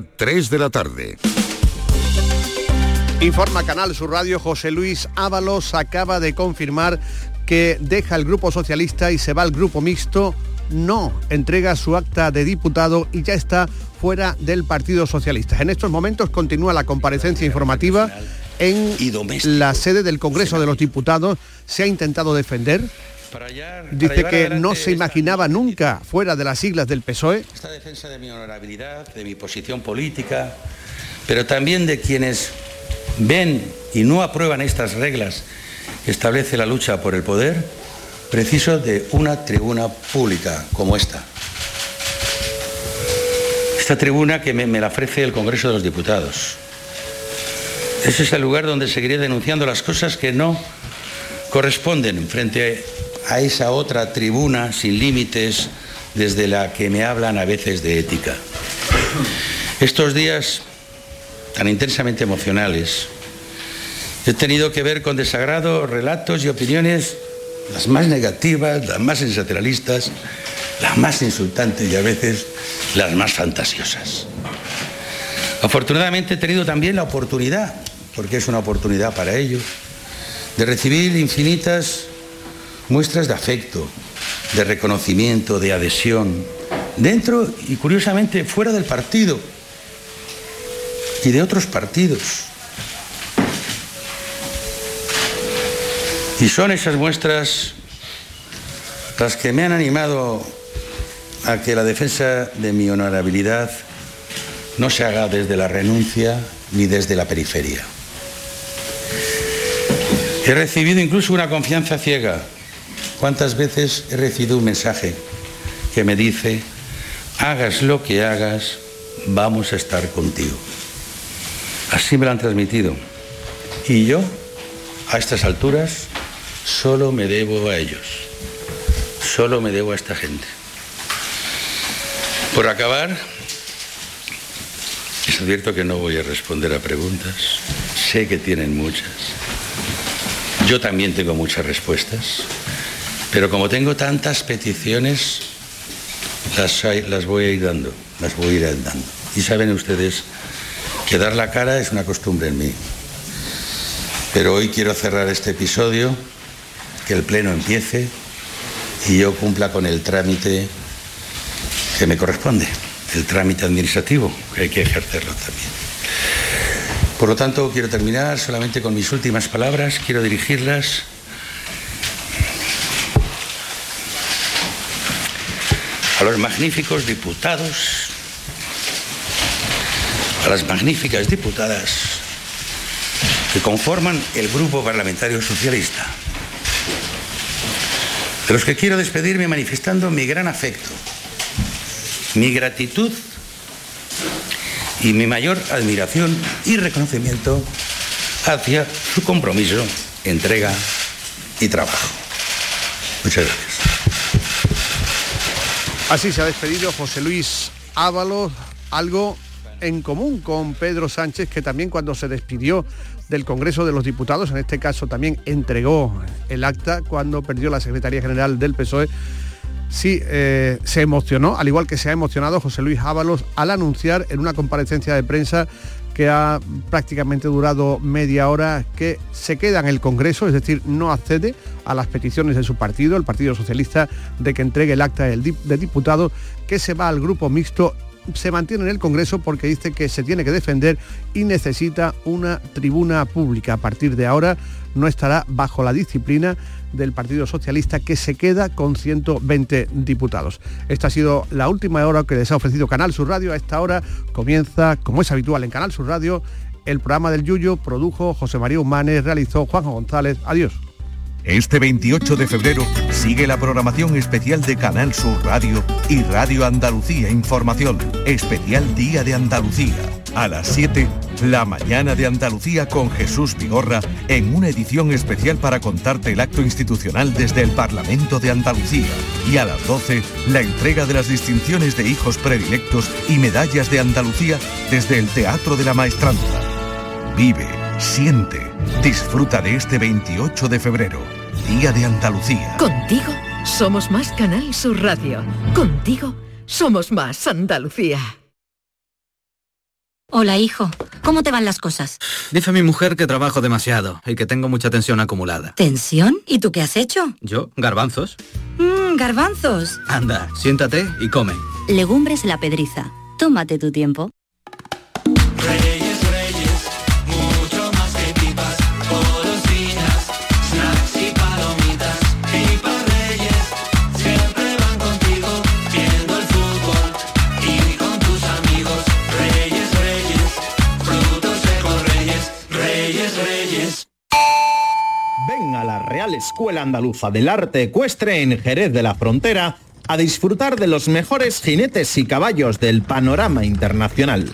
3 de la tarde. Informa Canal Sur Radio, José Luis Ábalos acaba de confirmar que deja el Grupo Socialista y se va al Grupo Mixto. No, entrega su acta de diputado y ya está fuera del Partido Socialista. En estos momentos continúa la comparecencia informativa en la sede del Congreso de los Diputados. Se ha intentado defender. Dice que no se imaginaba nunca fuera de las siglas del PSOE. Esta defensa de mi honorabilidad, de mi posición política, pero también de quienes ven y no aprueban estas reglas que establece la lucha por el poder, preciso de una tribuna pública como esta. Esta tribuna que me, me la ofrece el Congreso de los Diputados. Ese es el lugar donde seguiré denunciando las cosas que no corresponden frente a esa otra tribuna sin límites desde la que me hablan a veces de ética. Estos días tan intensamente emocionales, he tenido que ver con desagrado relatos y opiniones, las más negativas, las más sensacionalistas, las más insultantes y a veces las más fantasiosas. Afortunadamente he tenido también la oportunidad, porque es una oportunidad para ellos, de recibir infinitas muestras de afecto, de reconocimiento, de adhesión, dentro y curiosamente fuera del partido y de otros partidos. Y son esas muestras las que me han animado a que la defensa de mi honorabilidad no se haga desde la renuncia ni desde la periferia. He recibido incluso una confianza ciega. ¿Cuántas veces he recibido un mensaje que me dice, hagas lo que hagas, vamos a estar contigo? Así me lo han transmitido. Y yo, a estas alturas, solo me debo a ellos. Solo me debo a esta gente. Por acabar, es cierto que no voy a responder a preguntas. Sé que tienen muchas. Yo también tengo muchas respuestas. Pero como tengo tantas peticiones, las, las voy a ir dando. Las voy a ir dando. Y saben ustedes que dar la cara es una costumbre en mí. Pero hoy quiero cerrar este episodio, que el Pleno empiece y yo cumpla con el trámite que me corresponde, el trámite administrativo, que hay que ejercerlo también. Por lo tanto, quiero terminar solamente con mis últimas palabras, quiero dirigirlas a los magníficos diputados, a las magníficas diputadas que conforman el Grupo Parlamentario Socialista, de los que quiero despedirme manifestando mi gran afecto, mi gratitud y mi mayor admiración y reconocimiento hacia su compromiso, entrega y trabajo. Muchas gracias. Así se ha despedido José Luis Ábalos, algo en común con Pedro Sánchez, que también cuando se despidió del Congreso de los Diputados, en este caso también entregó el acta cuando perdió la Secretaría General del PSOE, sí eh, se emocionó, al igual que se ha emocionado José Luis Ábalos al anunciar en una comparecencia de prensa que ha prácticamente durado media hora, que se queda en el Congreso, es decir, no accede a las peticiones de su partido, el Partido Socialista, de que entregue el acta de diputado, que se va al grupo mixto se mantiene en el Congreso porque dice que se tiene que defender y necesita una tribuna pública. A partir de ahora no estará bajo la disciplina del Partido Socialista que se queda con 120 diputados. Esta ha sido la última hora que les ha ofrecido Canal Sur Radio. A esta hora comienza, como es habitual en Canal Sur Radio, el programa del Yuyo, produjo José María Humanes, realizó Juanjo González. Adiós. Este 28 de febrero sigue la programación especial de Canal Sur Radio y Radio Andalucía Información, especial Día de Andalucía. A las 7, la mañana de Andalucía con Jesús Vigorra en una edición especial para contarte el acto institucional desde el Parlamento de Andalucía. Y a las 12, la entrega de las distinciones de hijos predilectos y medallas de Andalucía desde el Teatro de la Maestranza. Vive, siente, disfruta de este 28 de febrero. Día de Andalucía. Contigo somos más Canal Sur Radio. Contigo somos más Andalucía. Hola, hijo. ¿Cómo te van las cosas? Dice mi mujer que trabajo demasiado y que tengo mucha tensión acumulada. ¿Tensión? ¿Y tú qué has hecho? ¿Yo? ¿Garbanzos? Mmm, garbanzos. Anda, siéntate y come. Legumbres la pedriza. Tómate tu tiempo. Real Escuela Andaluza del Arte Ecuestre en Jerez de la Frontera a disfrutar de los mejores jinetes y caballos del panorama internacional.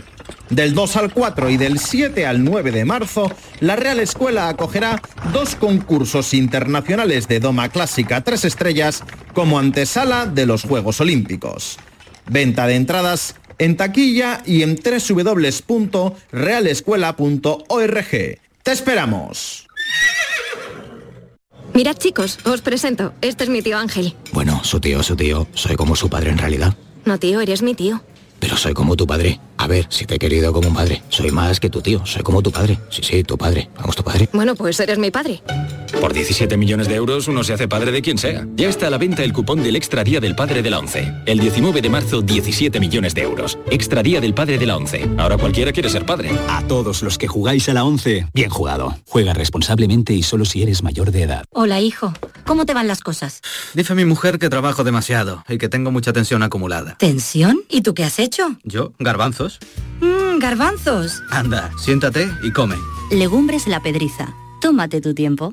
Del 2 al 4 y del 7 al 9 de marzo, la Real Escuela acogerá dos concursos internacionales de Doma Clásica 3 estrellas como antesala de los Juegos Olímpicos. Venta de entradas en taquilla y en www.realescuela.org. ¡Te esperamos! Mirad chicos, os presento. Este es mi tío Ángel. Bueno, su tío, su tío. Soy como su padre en realidad. No, tío, eres mi tío. Pero soy como tu padre. A ver, si te he querido como un padre. Soy más que tu tío. Soy como tu padre. Sí, sí, tu padre. Vamos, tu padre. Bueno, pues eres mi padre. Por 17 millones de euros uno se hace padre de quien sea. Ya está a la venta el cupón del Extra Día del Padre de la ONCE. El 19 de marzo, 17 millones de euros. Extra Día del Padre de la ONCE. Ahora cualquiera quiere ser padre. A todos los que jugáis a la ONCE, bien jugado. Juega responsablemente y solo si eres mayor de edad. Hola, hijo. ¿Cómo te van las cosas? Dice mi mujer que trabajo demasiado y que tengo mucha tensión acumulada. ¿Tensión? ¿Y tú qué has hecho? ¿Yo? ¿Garbanzos? Mmm, garbanzos. Anda, siéntate y come. Legumbres la pedriza. Tómate tu tiempo.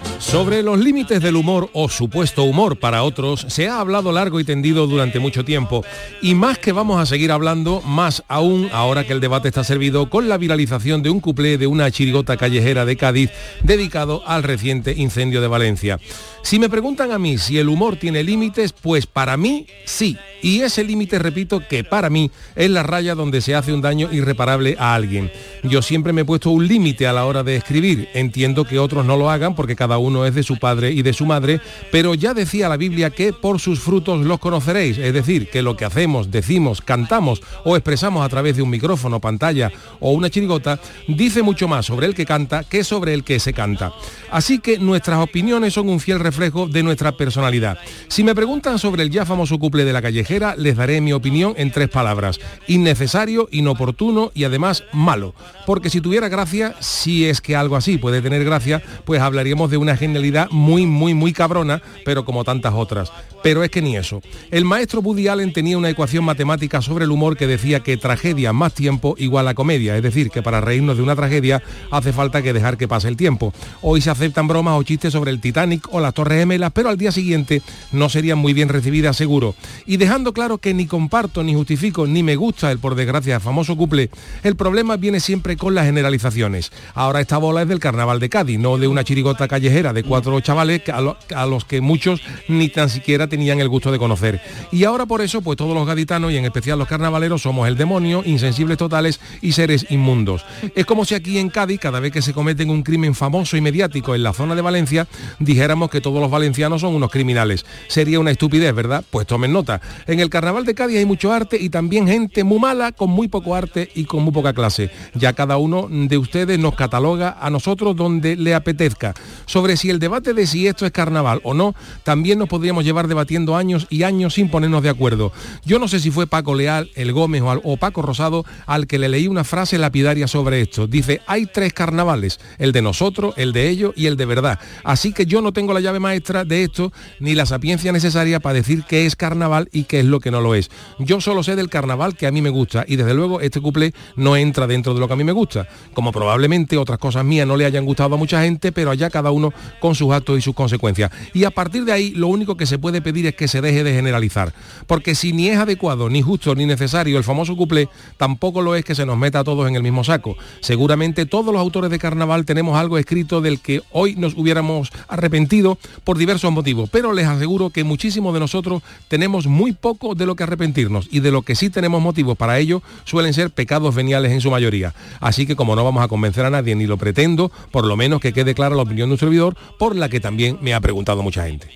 Sobre los límites del humor o supuesto humor para otros se ha hablado largo y tendido durante mucho tiempo y más que vamos a seguir hablando, más aún ahora que el debate está servido con la viralización de un cuplé de una chirigota callejera de Cádiz dedicado al reciente incendio de Valencia. Si me preguntan a mí si el humor tiene límites, pues para mí sí. Y ese límite, repito, que para mí es la raya donde se hace un daño irreparable a alguien. Yo siempre me he puesto un límite a la hora de escribir. Entiendo que otros no lo hagan porque cada uno es de su padre y de su madre, pero ya decía la Biblia que por sus frutos los conoceréis. Es decir, que lo que hacemos, decimos, cantamos o expresamos a través de un micrófono, pantalla o una chirigota, dice mucho más sobre el que canta que sobre el que se canta. Así que nuestras opiniones son un fiel reflejo de nuestra personalidad. Si me preguntan sobre el ya famoso couple de la callejera, les daré mi opinión en tres palabras. Innecesario, inoportuno y además malo. Porque si tuviera gracia, si es que algo así puede tener gracia, pues hablaríamos de una genialidad muy, muy, muy cabrona, pero como tantas otras. Pero es que ni eso. El maestro Woody Allen tenía una ecuación matemática sobre el humor que decía que tragedia más tiempo igual a comedia. Es decir, que para reírnos de una tragedia hace falta que dejar que pase el tiempo. Hoy se aceptan bromas o chistes sobre el Titanic o las Torres Gemelas, pero al día siguiente no serían muy bien recibidas seguro. Y dejando claro que ni comparto, ni justifico, ni me gusta el por desgracia famoso couple, el problema viene siempre con las generalizaciones. Ahora esta bola es del carnaval de Cádiz, no de una chirigota callejera de cuatro chavales a los que muchos ni tan siquiera tenían el gusto de conocer. Y ahora por eso, pues todos los gaditanos y en especial los carnavaleros somos el demonio, insensibles totales y seres inmundos. Es como si aquí en Cádiz, cada vez que se cometen un crimen famoso y mediático en la zona de Valencia, dijéramos que todos los valencianos son unos criminales. Sería una estupidez, ¿verdad? Pues tomen nota. En el carnaval de Cádiz hay mucho arte y también gente muy mala, con muy poco arte y con muy poca clase. Ya cada uno de ustedes nos cataloga a nosotros donde le apetezca. Sobre si el debate de si esto es carnaval o no, también nos podríamos llevar debatiendo debatiendo años y años sin ponernos de acuerdo. Yo no sé si fue Paco Leal, el Gómez o, al- o Paco Rosado al que le leí una frase lapidaria sobre esto. Dice, hay tres carnavales, el de nosotros, el de ellos y el de verdad. Así que yo no tengo la llave maestra de esto ni la sapiencia necesaria para decir qué es carnaval y qué es lo que no lo es. Yo solo sé del carnaval que a mí me gusta y desde luego este cuplé no entra dentro de lo que a mí me gusta, como probablemente otras cosas mías no le hayan gustado a mucha gente, pero allá cada uno con sus actos y sus consecuencias. Y a partir de ahí lo único que se puede es que se deje de generalizar, porque si ni es adecuado, ni justo, ni necesario el famoso cuplé, tampoco lo es que se nos meta a todos en el mismo saco. Seguramente todos los autores de carnaval tenemos algo escrito del que hoy nos hubiéramos arrepentido por diversos motivos, pero les aseguro que muchísimos de nosotros tenemos muy poco de lo que arrepentirnos y de lo que sí tenemos motivos para ello suelen ser pecados veniales en su mayoría. Así que como no vamos a convencer a nadie ni lo pretendo, por lo menos que quede clara la opinión de un servidor por la que también me ha preguntado mucha gente.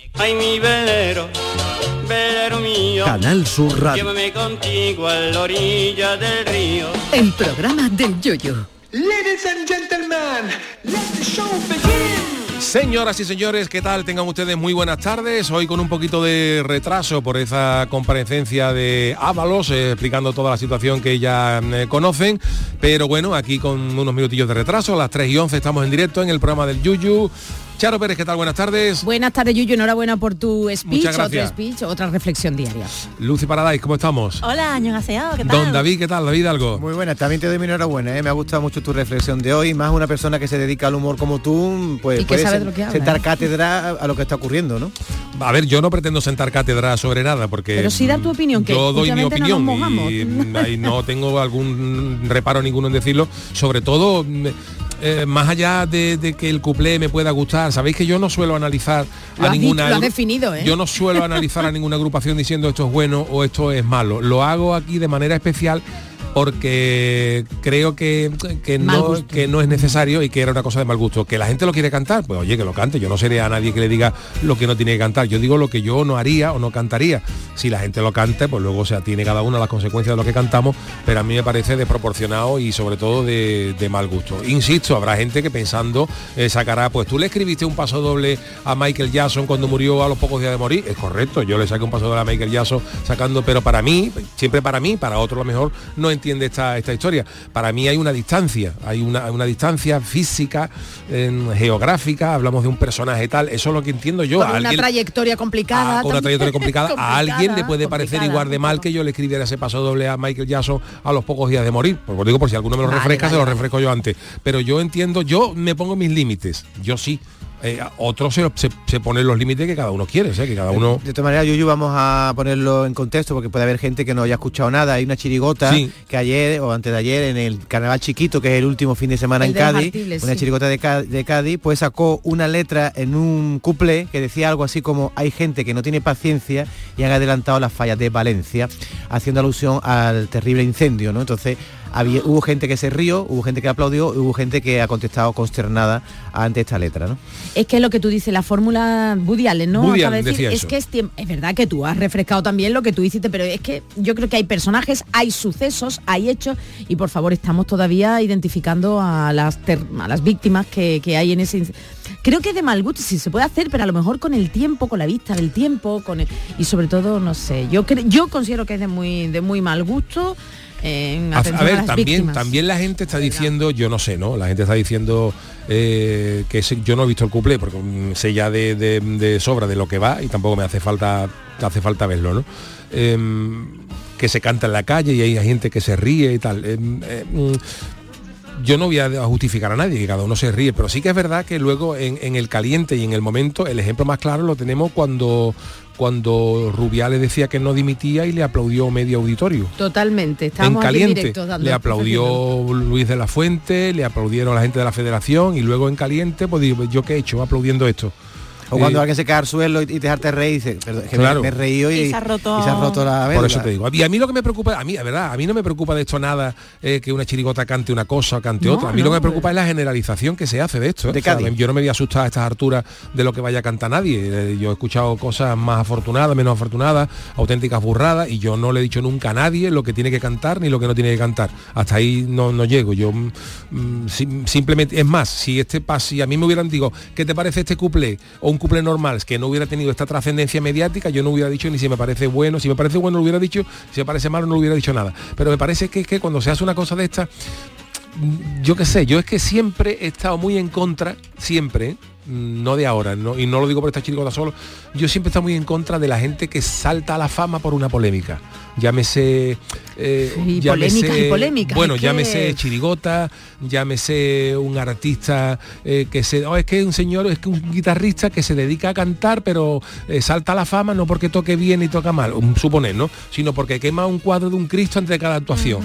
Velero mío. Canal Sur Radio. Llévame contigo a la orilla del río. El programa del yoyo. Ladies and gentlemen, let the show begin. Señoras y señores, ¿qué tal? Tengan ustedes muy buenas tardes. Hoy con un poquito de retraso por esa comparecencia de Ábalos, eh, explicando toda la situación que ya eh, conocen. Pero bueno, aquí con unos minutillos de retraso, a las 3 y 11 estamos en directo en el programa del Yuyu. Charo Pérez, ¿qué tal? Buenas tardes. Buenas tardes, Yuyu. Enhorabuena por tu speech, Muchas otro speech, otra reflexión diaria. Lucy Paradise, ¿cómo estamos? Hola, año ¿qué tal? Don David, ¿qué tal? David Algo. Muy buena, también te doy mi enhorabuena, ¿eh? me ha gustado mucho tu reflexión de hoy, más una persona que se dedica al humor como tú, pues Y que puede habla, sentar ¿eh? cátedra a, lo que está ocurriendo, ¿no? A ver, yo no pretendo sentar cátedra sobre nada porque Pero sí dar tu opinión, que yo doy mi no opinión mojamos. y, no tengo algún reparo ninguno en decirlo. Sobre todo, eh, más allá de, de que el cuplé me pueda gustar, sabéis que yo no suelo analizar Lo a ninguna dicho, lo has agru- definido, ¿eh? yo no suelo analizar a ninguna agrupación diciendo esto es bueno o esto es malo. Lo hago aquí de manera especial porque creo que, que no, que no es necesario y que era una cosa de mal gusto. Que la gente lo quiere cantar, pues oye, que lo cante. Yo no seré a nadie que le diga lo que no tiene que cantar. Yo digo lo que yo no haría o no cantaría. Si la gente lo canta, pues luego se tiene cada uno las consecuencias de lo que cantamos, pero a mí me parece desproporcionado y sobre todo de, de mal gusto. Insisto, habrá gente que pensando eh, sacará, pues tú le escribiste un paso doble a Michael Jackson cuando murió a los pocos días de morir. Es correcto, yo le saqué un paso doble a Michael Jackson sacando, pero para mí, siempre para mí, para otro a lo mejor no entiende esta, esta historia. Para mí hay una distancia, hay una, una distancia física, eh, geográfica, hablamos de un personaje tal, eso es lo que entiendo yo. Con A una alguien- trayectoria complicada. a- con una trayectoria complicada, a alguien le puede parecer complicada, igual de mal que yo le escribiera ese paso doble a Michael Jackson a los pocos días de morir. Pues os digo, por si alguno me lo refresca, vale, se lo refresco yo antes. Pero yo entiendo, yo me pongo mis límites, yo sí. Eh, otros se, se, se ponen los límites que cada uno quiere, ¿eh? que cada uno... De todas maneras, Yuyu, vamos a ponerlo en contexto porque puede haber gente que no haya escuchado nada. Hay una chirigota Sí. que ayer o antes de ayer en el Carnaval Chiquito, que es el último fin de semana El en de Cádiz, Artiles, una sí. chirigota de, de Cádiz, pues sacó una letra en un cuplé que decía algo así como hay gente que no tiene paciencia y han adelantado las fallas de Valencia, haciendo alusión al terrible incendio, ¿no? Entonces había, hubo gente que se rió, hubo gente que aplaudió, hubo gente que ha contestado consternada ante esta letra, ¿no? Es que es lo que tú dices, la fórmula Woody Allen, ¿no? Woody de decir, es eso. que es. Es verdad que tú has refrescado también lo que tú hiciste, pero es que yo creo que hay personajes, hay sucesos, hay hechos, y por favor estamos todavía identificando a las a las víctimas que, que hay en ese. Creo que de mal gusto sí se puede hacer, pero a lo mejor con el tiempo, con la vista del tiempo, con el- y sobre todo, no sé, yo yo considero que es de muy, de muy mal gusto. En A, ver, las también, víctimas. también la gente está diciendo, yo no sé, ¿no? La gente está diciendo eh, que yo no he visto el cuplé porque mm, sé ya de, de- de sobra de lo que va y tampoco me hace falta hace falta verlo, ¿no? Em, que se canta en la calle y hay gente que se ríe y tal. Em, eh, mm, yo no voy a justificar a nadie, que cada uno se ríe, pero sí que es verdad que luego en, en el caliente y en el momento, el ejemplo más claro lo tenemos cuando, cuando Rubiales decía que no dimitía y le aplaudió medio auditorio Totalmente. en Estábamos aquí caliente. le el aplaudió Luis de la Fuente, le aplaudieron la gente de la federación y luego en caliente, pues digo, ¿yo qué he hecho aplaudiendo esto? O cuando Eh, alguien se cae al suelo y, y te dejarte reír y dice, "Perdón, es que me- Claro. me, he reído y, Y se ha roto- y se ha roto la por vela". eso te digo. Y a mí lo que me preocupa, a mí, la verdad, a mí no me preocupa de esto nada eh, que una chirigota cante una cosa o cante No, otra. A mí no, lo que me preocupa es la generalización que se hace de esto. ¿eh? De O sea, yo no me voy a asustar a estas alturas de lo que vaya a cantar nadie. Eh, yo he escuchado cosas más afortunadas, menos afortunadas, auténticas burradas, y yo no le he dicho nunca a nadie lo que tiene que cantar ni lo que no tiene que cantar. Hasta ahí no, no llego. Yo mm, sim- simplemente, es más, si este pas, si a mí me hubieran digo, ¿qué te parece este cuplé? O un un couple normal que no hubiera tenido esta trascendencia mediática, yo no hubiera dicho ni si me parece bueno, si me parece bueno lo hubiera dicho, si me parece malo no lo hubiera dicho nada. Pero me parece que, que cuando se hace una cosa de esta, yo qué sé, yo es que siempre he estado muy en contra, siempre, no de ahora, no, y no lo digo por esta chirigota solo, yo siempre he estado muy en contra de la gente que salta a la fama por una polémica. Llámese. eh, Y llámese- polémicas y polémicas, Bueno, que- llámese chirigota, llámese un artista eh, que se. oh, es que un señor, es que un guitarrista que se dedica a cantar, pero eh, salta a la fama no porque toque bien y toca mal, suponer, ¿no? Sino porque quema un cuadro de un Cristo antes de cada actuación.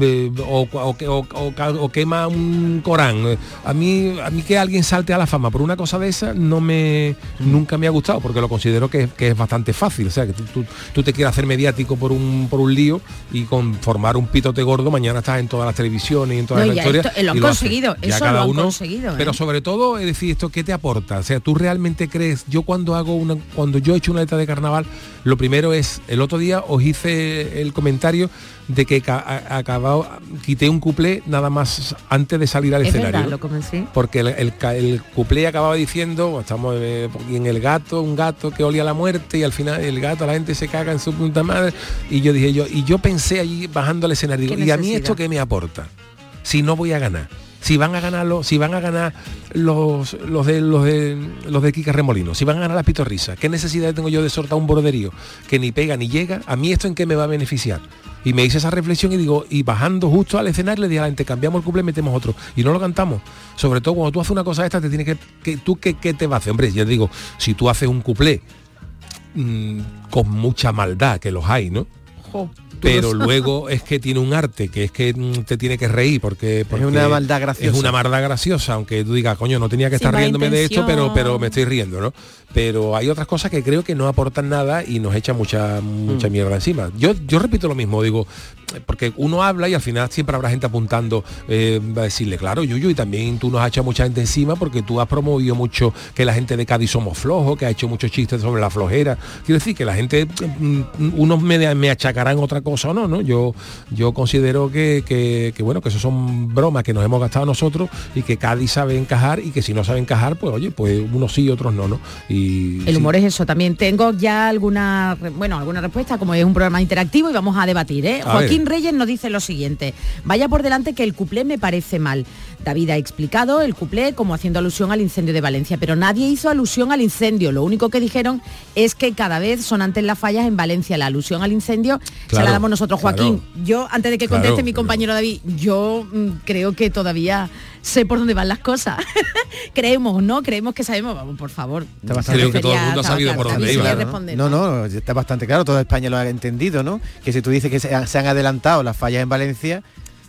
Eh, o, quema un Corán. A mí, a mí que alguien salte a la fama por una cosa de esa no me nunca me ha gustado porque lo considero que, que es bastante fácil. O sea, que tú, tú- tú te quieres hacer mediático por un, por un lío y con formar un pitote gordo, mañana estás en todas las televisiones y en todas No, las historias. esto- eh, lo han conseguido, eso cada lo han uno- conseguido, ¿eh? Pero sobre todo, es decir, esto, ¿qué te aporta? O sea, tú realmente crees, yo cuando hago una, cuando yo he hecho una letra de carnaval, lo primero es, el otro día os hice el comentario de que acabado, quité un cuplé nada más antes de salir al Es escenario. lo comencé. porque el, el, el cuplé acababa diciendo, estamos eh, en el gato, un gato que olía a la muerte y al final el gato, la gente se caga en su punta madre. Y yo dije yo, y yo pensé allí bajando al escenario, digo, ¿Qué ¿y a mí esto qué me aporta? Si no voy a ganar. Si van a ganar los, si van a ganar los, los de los de los de Kika Remolino, si van a ganar las pitorrisas, ¿qué necesidad tengo yo de soltar un borderío que ni pega ni llega? ¿A mí esto en qué me va a beneficiar? Y me hice esa reflexión y digo, y bajando justo al escenario le dije a la gente, cambiamos el cumple y metemos otro. Y no lo cantamos. Sobre todo cuando tú haces una cosa esta, te tienes que, que tú qué, qué te va a hacer. Hombre, te digo, si tú haces un cuplé mm, con mucha maldad, que los hay, ¿no? Pero luego es que tiene un arte que es que mm, te tiene que reír porque, porque una maldad graciosa. es una maldad graciosa aunque tú digas coño no tenía que estar riéndome de esto pero pero me estoy riendo no pero hay otras cosas que creo que no aportan nada y nos echan mucha mucha mierda encima. Yo yo repito lo mismo digo porque uno habla y al final siempre habrá gente apuntando eh, a decirle claro Yuyu y también tú nos has echado mucha gente encima porque tú has promovido mucho que la gente de Cádiz somos flojos que ha hecho muchos chistes sobre la flojera quiero decir que la gente mm, unos me, me achacarán otra cosa o no no yo yo considero que, que, que, bueno que eso son bromas que nos hemos gastado nosotros y que Cádiz sabe encajar y que si no sabe encajar pues oye pues unos sí otros no no y El sí. humor es eso. También tengo ya alguna, bueno, alguna respuesta, como es un programa interactivo y vamos a debatir. ¿eh? A Joaquín ver. Reyes nos dice lo siguiente. Vaya por delante que el cuplé me parece mal. David ha explicado el cuplé como haciendo alusión al incendio de Valencia, pero nadie hizo alusión al incendio. Lo único que dijeron es que cada vez son antes las fallas en Valencia. La alusión al incendio se la damos nosotros, Joaquín. claro. Yo, antes de que conteste Claro, mi compañero David, yo mm, creo que todavía sé por dónde van las cosas. creemos, ¿no? Creemos que sabemos. Vamos, por favor. Está bastante Creo que todo el mundo ha sabido por dónde iba. ¿no? responder, No, no, está bastante claro, toda España lo ha entendido, ¿no? Que si tú dices que se, se han adelantado las fallas en Valencia,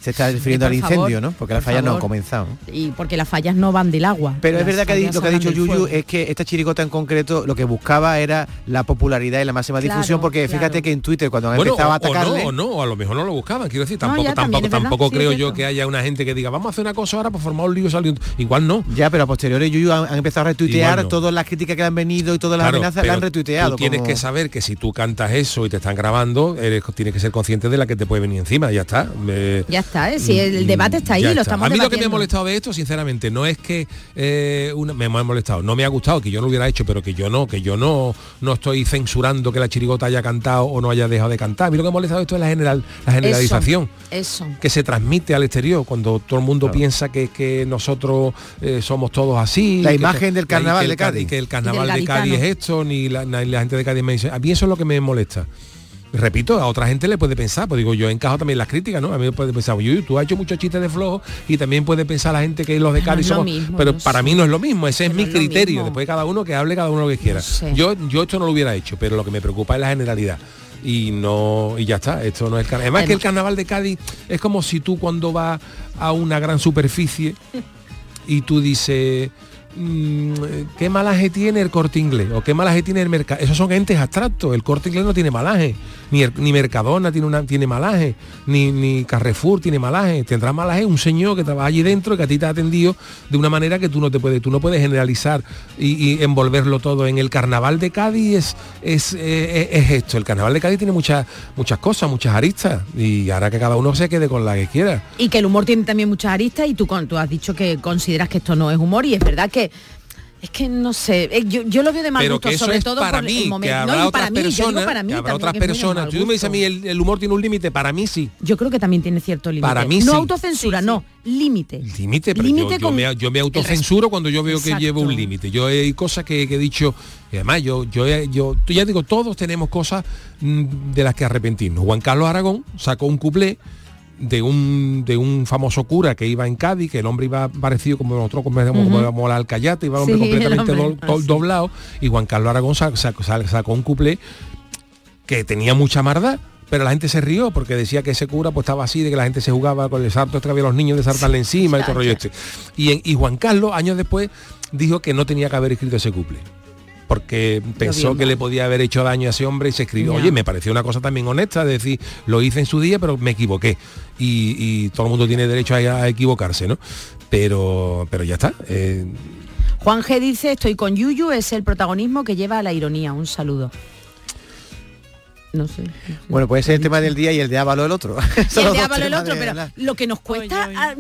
se está refiriendo al favor, incendio, ¿no? Porque las fallas no han comenzado. y porque las fallas no van del agua. Pero es verdad que lo que ha dicho Yuyu es que esta chirigota en concreto lo que buscaba era la popularidad y la máxima Claro, difusión, porque fíjate que en Twitter cuando han bueno, empezado a o, atacarle... no, o no, o a lo mejor no lo buscaban, quiero decir, No, tampoco, ya, tampoco, sí, creo yo que haya una gente que diga, vamos a hacer una cosa ahora por formar un lío salir un-". Igual no. Ya, pero a posteriori Yuyu han, han empezado a retuitear no. todas las críticas que le han venido y todas las Claro, amenazas, la han retuiteado. Tú tienes como- que saber que si tú cantas eso y te están grabando, eres, tienes que ser consciente de la que te puede venir encima, ya está. Me- Ya está, ¿eh? si el debate está ahí, Ya lo está. estamos A mí lo que me ha molestado de esto, sinceramente, no es que eh, una- me ha molestado, no me ha gustado que yo no lo hubiera hecho, pero que yo no, que yo no, no estoy censurando que la chirigota haya cantado o no haya dejado de cantar. A mí lo que me ha molestado de esto es la general, la generalización. Eso. que se transmite al exterior cuando todo el mundo piensa que, que nosotros eh, somos todos así La que- imagen del que carnaval el de Cádiz. y que el carnaval de Cádiz es esto ni la, ni la gente de Cádiz me dice a mí eso es lo que me molesta repito, a otra gente le puede pensar, pues digo, yo encajo también las críticas, ¿no? A mí me puede pensar, "Uy, tú has hecho muchos chistes de flojo y también puede pensar la gente que los de No Cádiz lo somos, mismo, pero no para sé. mí no es lo mismo, ese es mi no es criterio, después cada uno que hable cada uno lo que quiera. sé. Yo yo esto no lo hubiera hecho, pero lo que me preocupa es la generalidad. Y no, y ya está, esto no es carnaval. Además que el carnaval de Cádiz es como si tú cuando vas a una gran superficie y tú dices mm, qué malaje tiene el corte inglés o qué malaje tiene el mercado esos son entes abstractos el corte inglés no tiene malaje ni, ni Mercadona tiene una tiene malaje ni, ni Carrefour tiene malaje. Tendrá malaje un señor que trabaja allí dentro que a ti te ha atendido de una manera que tú no te puedes tú no puedes generalizar y, envolverlo todo. En el carnaval de Cádiz es es, eh, es esto. El carnaval de Cádiz tiene muchas muchas cosas muchas aristas. Y ahora que cada uno se quede con la que quiera. Y que el humor tiene también muchas aristas y tú, tú has dicho que consideras que esto no es humor y es verdad que Es que no sé, eh, yo, yo lo veo de mal pero gusto, que eso sobre es todo para por mí, el momento. que No, habrá y para otras mí, yo digo personas, para mí que habrá también, otras que personas. tú me dices a mí el, el humor tiene un límite, para mí sí. Yo creo que también tiene cierto límite. Para mí no sí. autocensura, no, límite. Límite, pero Límite yo, me, yo me autocensuro cuando yo veo que llevo un límite. Yo hay cosas que, que he dicho, y además yo, yo, he- yo, ya digo, todos tenemos cosas mm, de las que arrepentirnos. Juan Carlos Aragón sacó un cuplé de un de un famoso cura que iba en Cádiz, que el hombre iba parecido como nosotros como, como, Ujú. como la alcayata, iba el hombre Sí, el completamente hombre. do- do- doblado, y Juan Carlos Aragón sa- sa- sa- sacó un cuplé que tenía mucha maldad pero la gente se rió porque decía que ese cura pues estaba así de que la gente se jugaba con el sarto que había los niños de saltarle encima y todo rollo este y, en- y Juan Carlos años después dijo que no tenía que haber escrito ese couple porque pensó que le podía haber hecho daño a ese hombre y se escribió Ya. oye me pareció una cosa también honesta de decir lo hice en su día pero me equivoqué y, y todo el mundo tiene derecho a, a equivocarse no pero pero ya está eh, Juan G dice, estoy con Yuyu, es el protagonismo que lleva a la ironía. Un saludo. No sé. Bueno, puede ser el tema del día y el de Ávalo el otro. Y el de Ávalo el otro, pero lo que nos cuesta,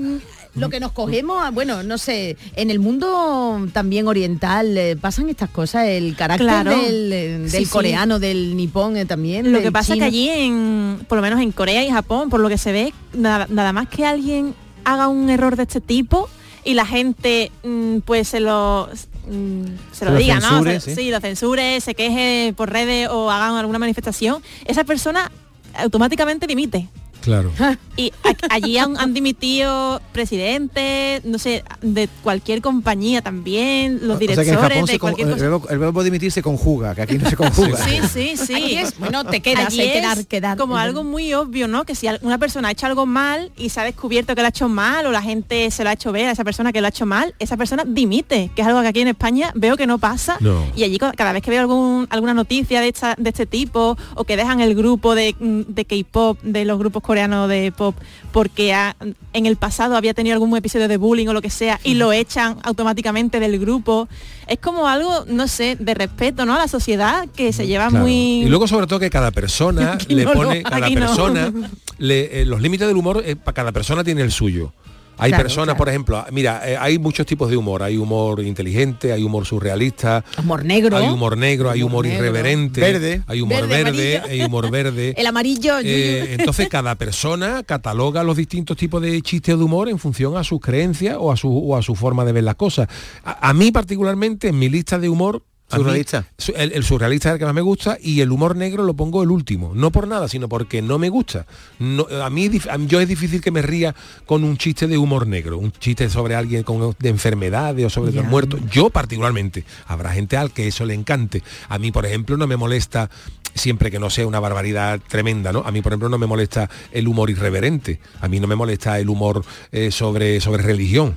lo que nos cogemos, bueno, no sé, en el mundo también oriental eh, pasan estas cosas, el carácter Claro. del, eh, del Sí, sí. coreano, del nipón eh, también. Lo que pasa es chino. que allí, en, por lo menos en Corea y Japón, por lo que se ve, nada, nada más que alguien haga un error de este tipo y la gente mm, pues se lo mm, se Se lo lo diga, censure, ¿no? Se- sí. sí, lo censure, se queje por redes o hagan alguna manifestación, esa persona automáticamente dimite. Claro Y a- allí han, han dimitido presidentes, no sé, de cualquier compañía también, los O sea que en directores Japón de se con- cualquier el, cosa. verbo, el verbo dimitir se conjuga, que aquí no se conjuga. Sí, sí, sí. Es, bueno, te quedas, Allí es quedar. como algo muy obvio, ¿no? Que si una persona ha hecho algo mal y se ha descubierto que lo ha hecho mal o la gente se lo ha hecho ver a esa persona que lo ha hecho mal, esa persona dimite, que es algo que aquí en España veo que no pasa. No. Y allí cada vez que veo algún, alguna noticia de, esta- de este tipo o que dejan el grupo de, de K-pop, de los grupos coreanos de pop, porque ha- en el pasado había tenido algún episodio de bullying o lo que sea y lo echan automáticamente del grupo, es como algo, no sé, de respeto, ¿no? A la sociedad que se lleva Claro. muy... Y luego sobre todo que cada persona le no, no, pone, cada no. persona, le- eh, los límites del humor, para cada persona tiene el suyo. Hay Claro, personas, claro. por ejemplo, mira, eh, hay muchos tipos de humor. Hay humor inteligente, hay humor surrealista, Humor negro. hay humor negro, hay humor, negro. irreverente, Verde. hay humor Verde, hay humor verde. El amarillo. Eh, entonces cada persona cataloga los distintos tipos de chistes de humor en función a sus creencias o a su, o a su forma de ver las cosas. A, a mí particularmente en mi lista de humor... mí, Surrealista. su- el, el surrealista es el que más me gusta y el humor negro lo pongo el último. No por nada, sino porque no me gusta. No, a, mí, dif- a mí- yo es difícil que me ría con un chiste de humor negro, un chiste sobre alguien con, de enfermedades o sobre Ya. los muertos. Yo particularmente. Habrá gente al que eso le encante. A mí, por ejemplo, no me molesta siempre que no sea una barbaridad tremenda, ¿no? A mí, por ejemplo, no me molesta el humor irreverente. A mí no me molesta el humor eh, sobre, sobre religión.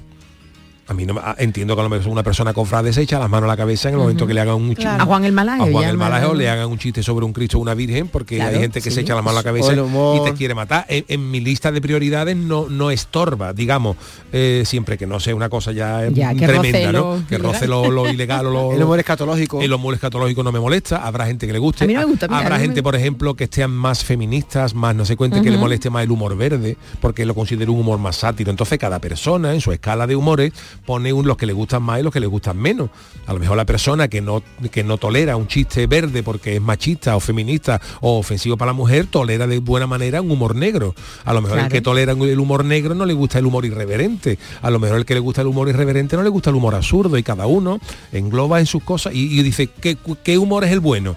A mí no me- ah, entiendo que a lo mejor una persona con frase se echa las manos a la cabeza en el momento que le hagan un chiste. A Juan el Malaje. A Juan el Malaje o le hagan un chiste sobre un Cristo o una Virgen porque Claro, hay gente que sí. se echa la mano a la cabeza y te quiere matar. En, en mi lista de prioridades no, no estorba, digamos, eh, siempre que no sea una cosa ya, Ya, que tremenda, ¿no? Que roce lo, lo ilegal o lo, El humor escatológico. el humor escatológico no me molesta, habrá gente que le guste. A mí no me gusta, mira, habrá a mí gente, me- por ejemplo, que estén más feministas, más no sé cuente, que le moleste más el humor verde, porque lo considero un humor más sátiro. Entonces cada persona en su escala de humores pone un, los que le gustan más y los que le gustan menos. A lo mejor la persona que no, que no tolera un chiste verde porque es machista o feminista o ofensivo para la mujer, tolera de buena manera un humor negro. A lo mejor el que tolera el humor negro no le gusta el humor irreverente. A lo mejor el que le gusta el humor irreverente no le gusta el humor absurdo y cada uno engloba en sus cosas y, y dice, ¿qué, ¿qué humor es el bueno?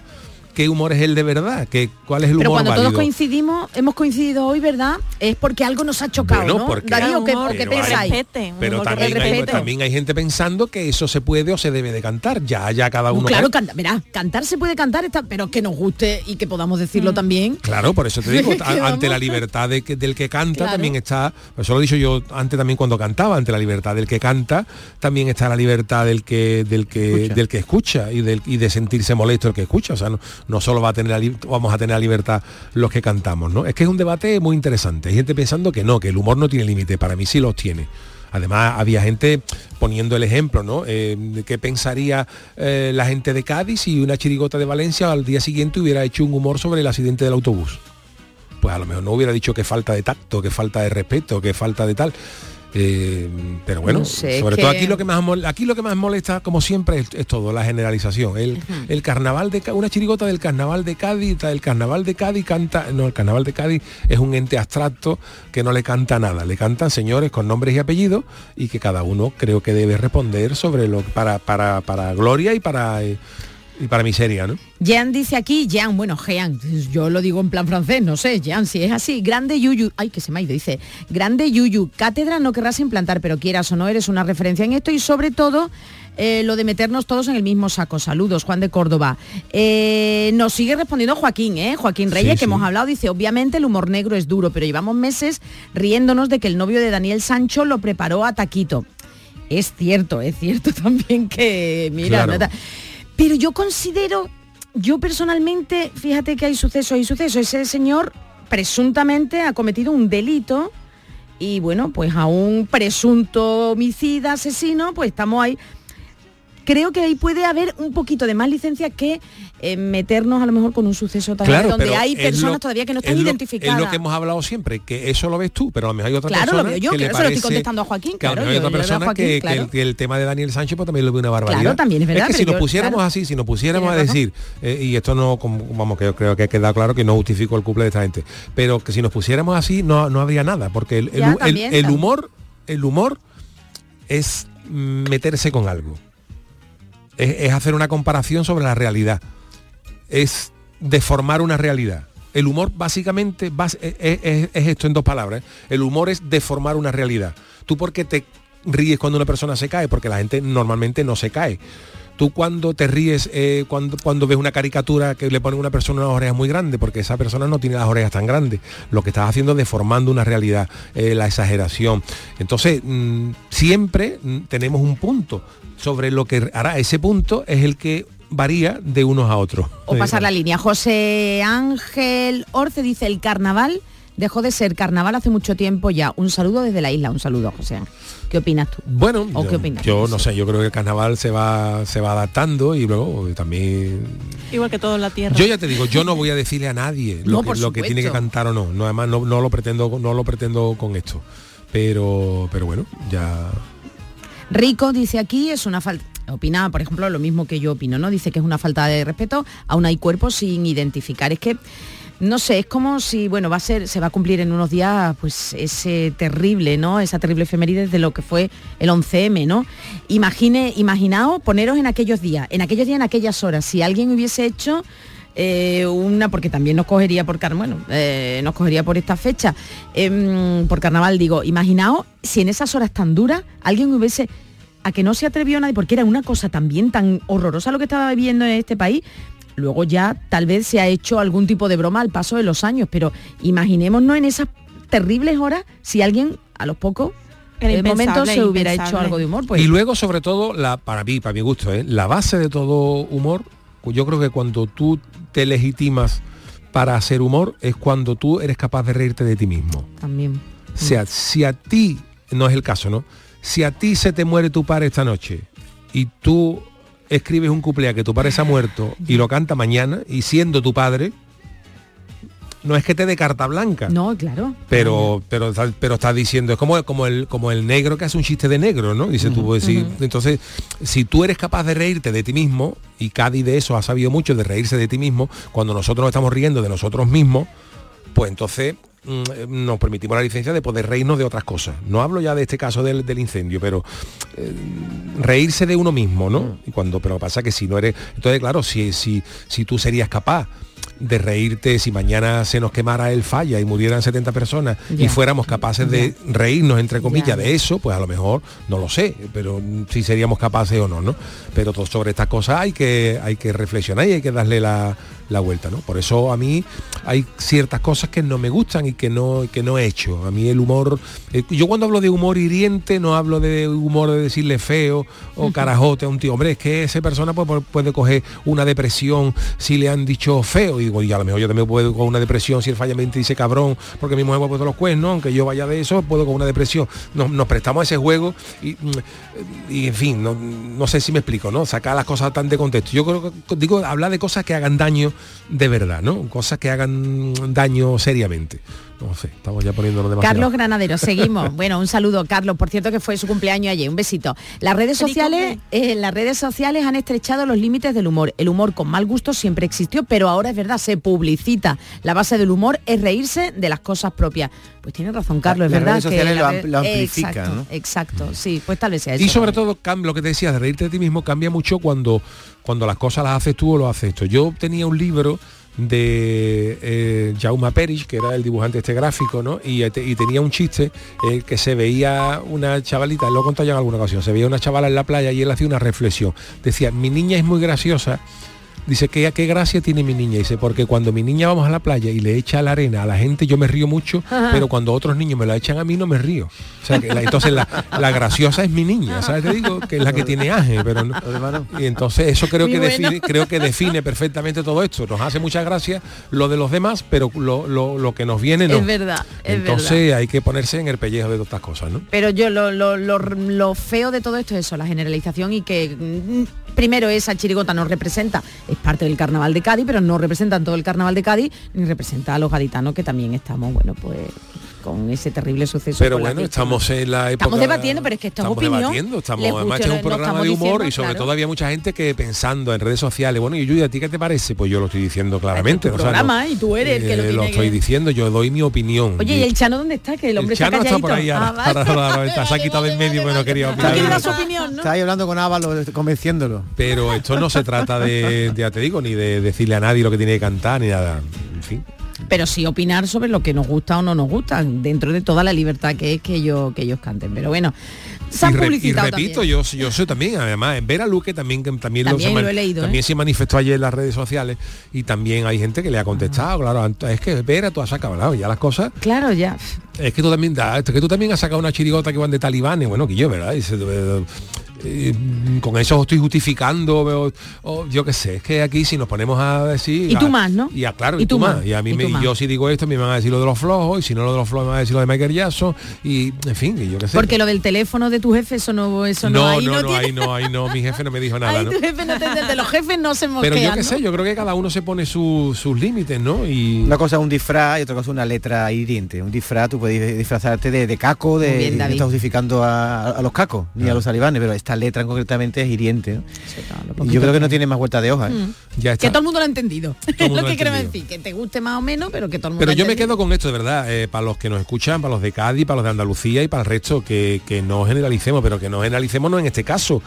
¿Qué humor es el de verdad? ¿Qué, ¿Cuál es el Pero humor cuando válido? todos coincidimos, hemos coincidido hoy, ¿verdad? Es porque algo nos ha chocado, Bueno, ¿no? porque- Darío, ¿qué, Humor, o qué pero hay- pensáis? Respete, Pero que también hay, respete. también hay gente pensando que eso se puede o se debe de cantar. Ya, ya cada uno. claro, ca- canta, cantar se puede cantar, está, pero que nos guste y que podamos decirlo también. Claro, por eso te digo, Que a- ante la libertad de que- del que canta Claro. también está, eso lo he dicho yo antes también cuando cantaba, ante la libertad del que canta, también está la libertad del que del que Escucha. del que escucha y, del, y de sentirse molesto el que escucha. O sea, no, no solo va a tener vamos a tener la libertad los que cantamos, ¿no? Es que es un debate muy interesante. Hay gente pensando que no, que el humor no tiene límite, para mí sí los tiene. Además, había gente poniendo el ejemplo, ¿no? Eh, ¿Qué pensaría eh, la gente de Cádiz si una chirigota de Valencia al día siguiente hubiera hecho un humor sobre el accidente del autobús? Pues a lo mejor no hubiera dicho que falta de tacto, que falta de respeto, que falta de tal. Eh, pero bueno, No sé, sobre que- todo aquí lo que más aquí lo que más molesta, como siempre, es, es todo, la generalización. El, el carnaval de una chirigota del carnaval de Cádiz, el carnaval de Cádiz canta, no, el carnaval de Cádiz es un ente abstracto que no le canta nada, le cantan señores con nombres y apellidos y que cada uno creo que debe responder sobre lo para, para, para gloria y para eh, y para miseria, ¿no? Jean dice aquí, Jean, bueno, Jean, yo lo digo en plan francés, no sé, Jean, si es así, grande Yuyu, ay, que se me ha ido, dice, grande Yuyu, cátedra no querrás implantar, pero quieras o no, eres una referencia en esto y sobre todo eh, lo de meternos todos en el mismo saco. Saludos, Juan de Córdoba. Eh, nos sigue respondiendo Joaquín, ¿eh? Joaquín Reyes, Sí, que sí. hemos hablado, dice, obviamente el humor negro es duro, pero llevamos meses riéndonos de que el novio de Daniel Sancho lo preparó a Taquito. Es cierto, es cierto también que, mira, Claro. Pero yo considero, yo personalmente, fíjate que hay sucesos y sucesos. Ese señor presuntamente ha cometido un delito y bueno, pues a un presunto homicida, asesino, pues estamos ahí. Creo que ahí puede haber un poquito de más licencia que eh, meternos a lo mejor con un suceso también Claro, donde hay personas lo- todavía que no están es lo- identificadas. Es lo que hemos hablado siempre, que eso lo ves tú, pero a lo mejor hay otra Claro, lo persona veo yo, que claro, se lo estoy contestando a Joaquín, que lo claro, hay yo- otra yo persona Joaquín, que, el, que el tema de Daniel Sánchez pues también lo ve una barbaridad. Claro, también es verdad, que si pero nos yo- pusiéramos así, si nos pusiéramos a decir, eh, y esto no, como, vamos, que yo creo que ha quedado claro que no justifico el cumple de esta gente, pero que si nos pusiéramos así no, no habría nada, porque el, el- Ya, el- también, el también. humor, el humor es meterse con algo. Es, es hacer una comparación sobre la realidad. Es deformar una realidad. El humor básicamente es, es- es esto en dos palabras. ¿eh? El humor es deformar una realidad. ¿Tú por qué te ríes cuando una persona se cae? Porque la gente normalmente no se cae. Tú cuando te ríes, eh, cuando, cuando ves una caricatura que le ponen a una persona unas orejas muy grandes, porque esa persona no tiene las orejas tan grandes. Lo que estás haciendo es deformando una realidad, eh, la exageración. Entonces, mm, siempre mm, tenemos un punto sobre lo que hará. Ese punto es el que varía de unos a otros. O pasar la línea. José Ángel Orce dice, el carnaval dejó de ser carnaval hace mucho tiempo ya. Un saludo desde la isla, un saludo, José. ¿Qué opinas tú? Bueno, ¿O yo, qué opinas? yo no sé, yo creo que el carnaval se va, se va adaptando y luego también Igual que todo en la tierra. Yo ya te digo, yo no voy a decirle a nadie lo, No, que, por lo que tiene que cantar o no. No, además no, no lo pretendo, no lo pretendo con esto. Pero, pero bueno, ya. Rico dice aquí, es una falta... Opina, por ejemplo, lo mismo que yo opino, ¿no? Dice que es una falta de respeto, aún hay cuerpos sin identificar. Es que, no sé, es como si, bueno, va a ser, se va a cumplir en unos días, pues, ese terrible, ¿no? Esa terrible efeméride de lo que fue el 11M, ¿no? Imagine, imaginaos poneros en aquellos días, en aquellos días, en aquellas horas, si alguien hubiese hecho eh, una, porque también nos cogería por bueno, eh, nos cogería por esta fecha, em, por carnaval digo, imaginaos si en esas horas tan duras alguien hubiese a que no se atrevió nadie, porque era una cosa también tan horrorosa lo que estaba viviendo en este país. Luego ya tal vez se ha hecho algún tipo de broma al paso de los años, pero imaginémonos en esas terribles horas si alguien a los pocos eh, momentos impensable, se hubiera hecho algo de humor. Pues, y luego, sobre todo, la, para mí, para mi gusto, ¿eh? la base de todo humor, yo creo que cuando tú te legitimas para hacer humor es cuando tú eres capaz de reírte de ti mismo. también. O sea, si a ti, no es el caso, ¿no? Si a ti se te muere tu padre esta noche y tú escribes un cumpleaños que tu padre se ha muerto y lo canta mañana y siendo tu padre, no es que te dé carta blanca. No, claro. Pero, pero, pero estás diciendo, es como, como, el, como el negro que hace un chiste de negro, ¿no? Dice tú, pues, sí. entonces, si tú eres capaz de reírte de ti mismo, y Cádiz de eso ha sabido mucho, de reírse de ti mismo, cuando nosotros nos estamos riendo de nosotros mismos, pues entonces nos permitimos la licencia de poder reírnos de otras cosas. No hablo ya de este caso del, del incendio, pero eh, reírse de uno mismo, ¿no? Y cuando, pero pasa que si no eres. Entonces, claro, si, si, si tú serías capaz de reírte si mañana se nos quemara el falla y murieran 70 personas y fuéramos capaces de reírnos entre comillas de eso, pues a lo mejor no lo sé, pero mm, si seríamos capaces o no, ¿no? Pero todo sobre estas cosas hay que hay que reflexionar y hay que darle la, la vuelta, ¿no? Por eso a mí hay ciertas cosas que no me gustan y que no que no he hecho. A mí el humor eh, yo cuando hablo de humor hiriente no hablo de humor de decirle feo o carajote a un tío, hombre, es que esa persona puede, puede coger una depresión si le han dicho feo y digo, y a lo mejor yo también puedo con una depresión si el fallamente dice cabrón, porque mi mujer me ha puesto los cuernos, aunque yo vaya de eso, puedo con una depresión. Nos, nos prestamos a ese juego y, y en fin, no, no sé si me explico, ¿no? Sacar las cosas tan de contexto. Yo creo que digo, hablar de cosas que hagan daño de verdad, ¿no? Cosas que hagan daño seriamente. No sé, estamos ya poniéndolo demasiado. Carlos Granadero, seguimos. Bueno, un saludo, Carlos. Por cierto que fue su cumpleaños ayer. Un besito. Las redes sociales, eh, las redes sociales han estrechado los límites del humor. El humor con mal gusto siempre existió, pero ahora es verdad, se publicita. La base del humor es reírse de las cosas propias. Pues tiene razón, Carlos, es Las verdad redes sociales la lo red- am- lo amplifican, Exacto, ¿no? exacto. Sí, pues tal vez sea eso. Y sobre todo, lo que te decía, de reírte de ti mismo cambia mucho cuando, cuando las cosas las haces tú o lo haces tú. Yo tenía un libro de eh, Jaume Perich, que era el dibujante este gráfico, ¿no? Y, eh, y tenía un chiste eh, que se veía una chavalita, lo he contado ya en alguna ocasión, se veía una chavala en la playa y él hacía una reflexión. Decía, mi niña es muy graciosa. Dice, ¿qué, qué gracia tiene mi niña? Dice, porque cuando mi niña vamos a la playa y le echa la arena a la gente, yo me río mucho, Ajá. pero cuando otros niños me la echan a mí, no me río. O sea, que la- entonces la, la graciosa es mi niña, ¿sabes? Te digo que es la que tiene aje, pero no. Y entonces eso creo Muy que bueno. define, creo que define perfectamente todo esto. Nos hace mucha gracia lo de los demás, pero lo, lo- lo que nos viene no. Es verdad, es entonces verdad. hay que ponerse en el pellejo de todas estas cosas, ¿no? Pero yo lo, lo- lo- lo feo de todo esto es eso, la generalización y que mm, primero esa chirigota nos representa, es parte del carnaval de Cádiz, pero no representa en todo el carnaval de Cádiz, ni representa a los gaditanos que también estamos, bueno, pues con ese terrible suceso. Pero bueno, estamos en la época... Estamos debatiendo, pero es que esto es estamos opinión. debatiendo, estamos, además guste es un programa de humor y sobre claro. todo había mucha gente que pensando en redes sociales, bueno, y Yuya, ¿a ti qué te parece? Pues yo lo estoy diciendo claramente. tu o sea, no- y tú eres el que lo eh, estoy que- diciendo, yo doy mi opinión. Oye, ¿y el Chano dónde está? Que el hombre El Chano está por ahí Ah, ahora, se ha quitado en medio, pero no quería opinar. Su opinión, ¿no? Está ahí hablando con Ávalo, convenciéndolo. Pero esto no se trata de, ya te digo, ni de decirle a nadie lo que tiene que cantar, ni nada. En fin. Pero sí opinar sobre lo que nos gusta o no nos gusta, dentro de toda la libertad que es que ellos, que ellos canten. Pero bueno, se han y, re- y publicitado repito, también. yo, yo soy también, además, Vera Luque también, que también, También man- lo he leído, también ¿eh? se manifestó ayer en las redes sociales y también hay gente que le ha contestado, claro, es que Vera, tú has claro, ya las cosas, Claro, ya. es que tú también, es que tú también has sacado una chirigota que van de talibanes, bueno, que yo, ¿verdad? Y se- eh, con eso os estoy justificando, o- o yo qué sé, es que aquí si nos ponemos a decir... Y tú a- más, ¿no? Y a, claro, Y y, tú tú más. más, Y a mí y me, yo si digo esto, me van a decir lo de los flojos, y si no lo de los flojos, me van a decir lo de Michael Jackson, y en fin, yo qué sé. Porque lo del teléfono de tu jefe, eso no, eso no, no, ahí no, no, no, tiene- ahí no, ahí no, mi jefe no me dijo nada, ahí ¿no? tu jefe no te- de los jefes no se mosquean, Pero yo qué ¿no? sé, yo creo que cada uno se pone su- sus límites, ¿no? Y Una cosa es un disfraz y otra cosa es una letra hiriente. Un disfraz, tú puedes disfrazarte de, de caco, de, bien, no estás justificando a, a los cacos, ni a los talibanes, pero esta letra concretamente es hiriente. yo creo que no tiene más vuelta de hoja. ¿eh? Mm. ya Que todo el mundo lo ha entendido. Es lo que queremos entendido. decir, que te guste más o menos, pero que todo el mundo Pero lo yo ha me entendido. quedo con esto, de verdad, eh, para los que nos escuchan, para los de Cádiz, para los de Andalucía y para el resto, que, que no generalicemos, pero que no generalicemos no en este caso,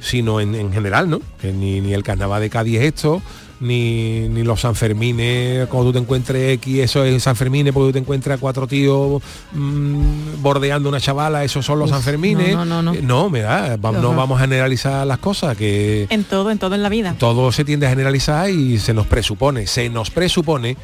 sino en, en general, ¿no? Que ni, ni el carnaval de Cádiz es esto, ni, ni los Sanfermines, cuando tú te encuentres X, eso es Sanfermines, porque tú te encuentras cuatro tíos mm, bordeando una chavala, esos son los Uf, Sanfermines. no, no, no, no. Eh, No, mira, va- no vamos a generalizar las cosas, que En todo, en todo en la vida. todo se tiende a generalizar y se nos presupone, se nos presupone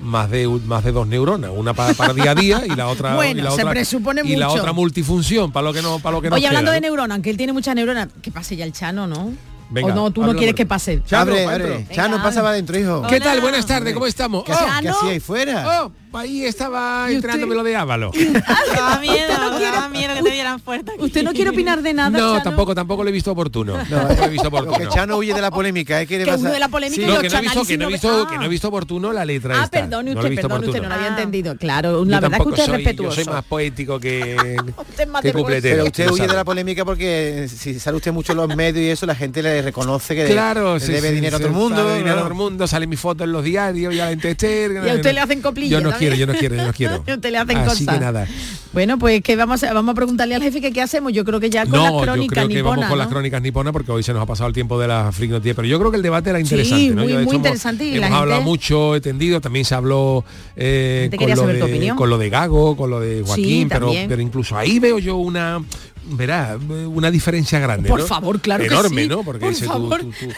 más de más de dos neuronas, una para, para día a día y la otra Bueno, y la se otra presupone y la otra multifunción para lo que no para lo que Oye, hablando queda, de ¿no? neuronas, aunque él tiene muchas neuronas, que pase ya el Chano, ¿no? Venga, o no, tú no quieres por- que pase. Chano, abre, abre. Chano, pasa para adentro, hijo. ¿Qué tal? Buenas tardes, ¿cómo estamos? ¿Qué, Oh, hacía- qué hacía ahí fuera? oh, ahí estaba entrándome lo de Ávalo. Daba miedo, daba miedo que te dieran fuerte. aquí. ¿Usted no quiere opinar de nada, No, Chano? tampoco, tampoco lo he visto oportuno. Tampoco lo he visto Porque oportuno. Chano huye de la polémica, ¿eh? Quiere Que pasar- huye de la polémica y No, que no he visto, que no he visto, Ah. que no he visto oportuno la letra Ah, esta. perdone No lo usted, visto perdone usted, oportuno. no lo había Ah. entendido. Claro, Yo la verdad es que tampoco usted es soy- respetuoso. Yo soy más poético que, Usted es más que de- cupletero. Pero usted lo huye de la polémica porque si sale usted mucho en los medios y eso, la gente le reconoce que Claro, le sí, debe sí, dinero a todo el mundo. dinero a ¿no? todo el mundo, sale mi foto en los diarios, ya la intesté. Y a usted le hacen coplillas Yo no quiero, yo no quiero, yo no quiero. Y usted le hacen Así cosas. que nada. Bueno, pues que vamos a, vamos a preguntarle al jefe que qué hacemos. Yo creo que ya con No, las yo crónicas creo que vamos niponas, con ¿no? las crónicas niponas porque hoy se nos ha pasado el tiempo de la Freak Noticia, pero yo creo que el debate era interesante. ¿no? muy- Yo, de muy hecho, interesante y Hemos, la hemos hablado mucho, he tendido, también se habló eh, con, lo de, con lo de Gago, con lo de Joaquín, pero incluso ahí veo yo una verá una diferencia grande Por ¿no? favor, claro que enorme sí, no porque por tú, favor. tú- tú-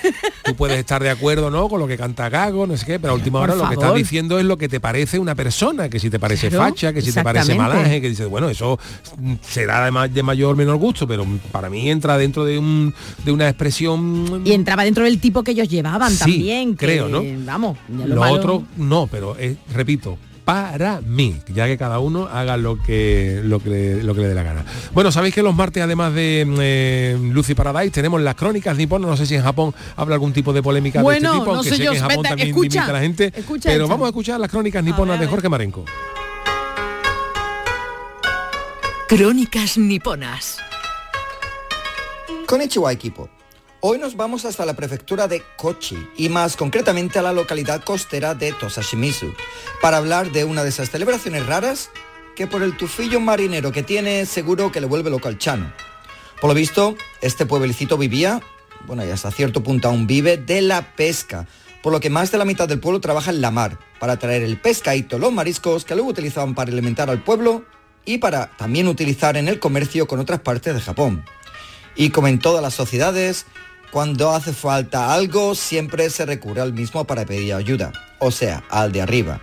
tú puedes estar de acuerdo no con lo que canta Gago no sé qué pero a última Por hora lo que estás diciendo es lo que te parece una persona que si te parece Claro, facha que si te parece malaje que dices bueno eso será de, ma- de mayor o menor gusto pero para mí entra dentro de un de una expresión Y entraba dentro del tipo que ellos llevaban Sí, también. que, creo, ¿no? Vamos, lo, lo malo- otro no pero eh, repito para mí, ya que cada uno haga lo que lo que, le, lo que le dé la gana. Bueno, sabéis que los martes, además de eh, Lucy Paradise, tenemos las crónicas niponas. No sé si en Japón habla algún tipo de polémica Bueno, de este tipo, no aunque sé sé yo, que en Japón vete, también escucha, dimite la gente. escucha pero vamos a escuchar las crónicas niponas de Jorge Marenco. Crónicas niponas. Konnichiwa equipo. Hoy nos vamos hasta la prefectura de Kochi y más concretamente a la localidad costera de Tosashimizu para hablar de una de esas celebraciones raras que por el tufillo marinero que tiene seguro que le vuelve loco al chano. Por lo visto, este pueblecito vivía, bueno y hasta cierto punto aún vive, de la pesca, por lo que más de la mitad del pueblo trabaja en la mar para traer el pescadito, los mariscos que luego utilizaban para alimentar al pueblo y para también utilizar en el comercio con otras partes de Japón. Y como en todas las sociedades, cuando hace falta algo, siempre se recurre al mismo para pedir ayuda, o sea, al de arriba.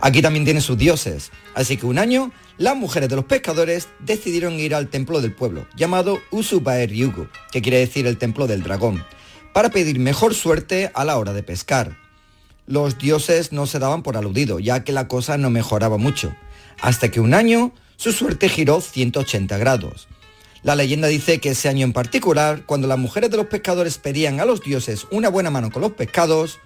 Aquí también tiene sus dioses, así que un año las mujeres de los pescadores decidieron ir al templo del pueblo, llamado Usubaer Yugo, que quiere decir el templo del dragón, para pedir mejor suerte a la hora de pescar. Los dioses no se daban por aludido, ya que la cosa no mejoraba mucho, hasta que un año su suerte giró 180 grados. La leyenda dice que ese año en particular, cuando las mujeres de los pescadores pedían a los dioses una buena mano con los pescados,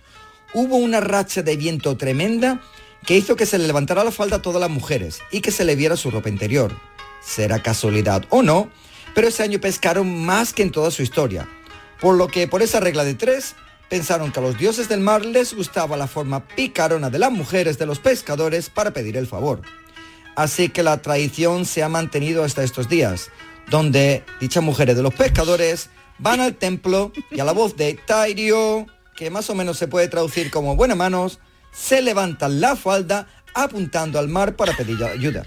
hubo una racha de viento tremenda que hizo que se le levantara la falda a todas las mujeres y que se le viera su ropa interior. Será casualidad o no, pero ese año pescaron más que en toda su historia, por lo que por esa regla de tres, pensaron que a los dioses del mar les gustaba la forma picarona de las mujeres de los pescadores para pedir el favor. Así que la tradición se ha mantenido hasta estos días, donde dichas mujeres de los pescadores van al templo y a la voz de Tairio, que más o menos se puede traducir como buenas manos, se levantan la falda apuntando al mar para pedir ayuda.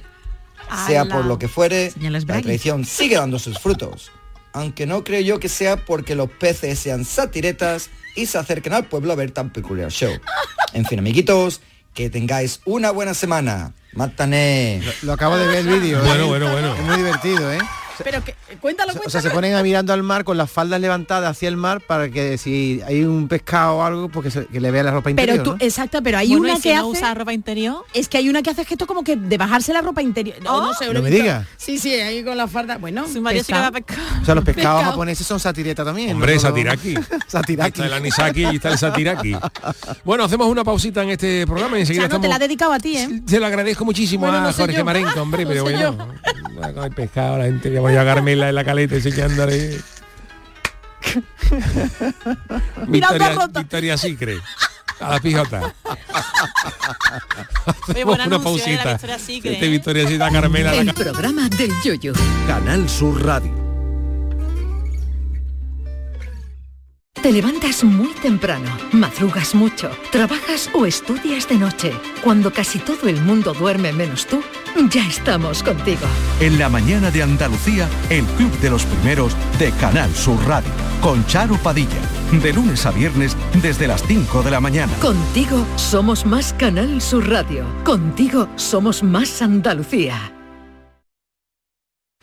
Sea por lo que fuere, la tradición sigue dando sus frutos. Aunque no creo yo que sea porque los peces sean satiretas y se acerquen al pueblo a ver tan peculiar show. En fin, amiguitos, que tengáis una buena semana. Mátane. Lo acabo de ver el vídeo. Bueno, ¿eh? bueno, bueno. Es muy divertido, ¿eh? Pero que, cuéntalo, O sea, se ponen a mirando al mar con las faldas levantadas hacia el mar para que si hay un pescado o algo, pues que, se- que le vea la ropa interior. Pero tú, ¿no? exacto, pero hay Bueno, una ¿y si que no hace usa ropa interior. es que hay una que hace gesto como que de bajarse la ropa interior. No sé, No me visto. diga. Sí, sí, ahí con la falda. Bueno, Su marido sí que va a pescado. pescar. O sea, los pescados pescado. japoneses son satireta también. Hombre, ¿no? satiraki. satiraki. Está el anisaki y está el satiraki. Bueno, hacemos una pausita en este programa y enseguida Chano, te la he dedicado a ti, ¿eh? Se lo agradezco muchísimo Bueno, a Jorge. Marenco, hombre, pero bueno. Con el pescado, la gente, voy a Carmela en la caleta enseñándole. Mirando Victoria, rota. Victoria Secret. A la pijota. Oye, Hacemos buen una anuncio, ¿eh? La pausita. Victoria Secret, Este ¿eh? Victoria Carmela. El la... programa del yoyo. Canal Sur Radio. Te levantas muy temprano, madrugas mucho, trabajas o estudias de noche. Cuando casi todo el mundo duerme menos tú, ya estamos contigo. En la mañana de Andalucía, el Club de los Primeros de Canal Sur Radio. Con Charo Padilla. De lunes a viernes desde las 5 de la mañana. Contigo somos más Canal Sur Radio. Contigo somos más Andalucía.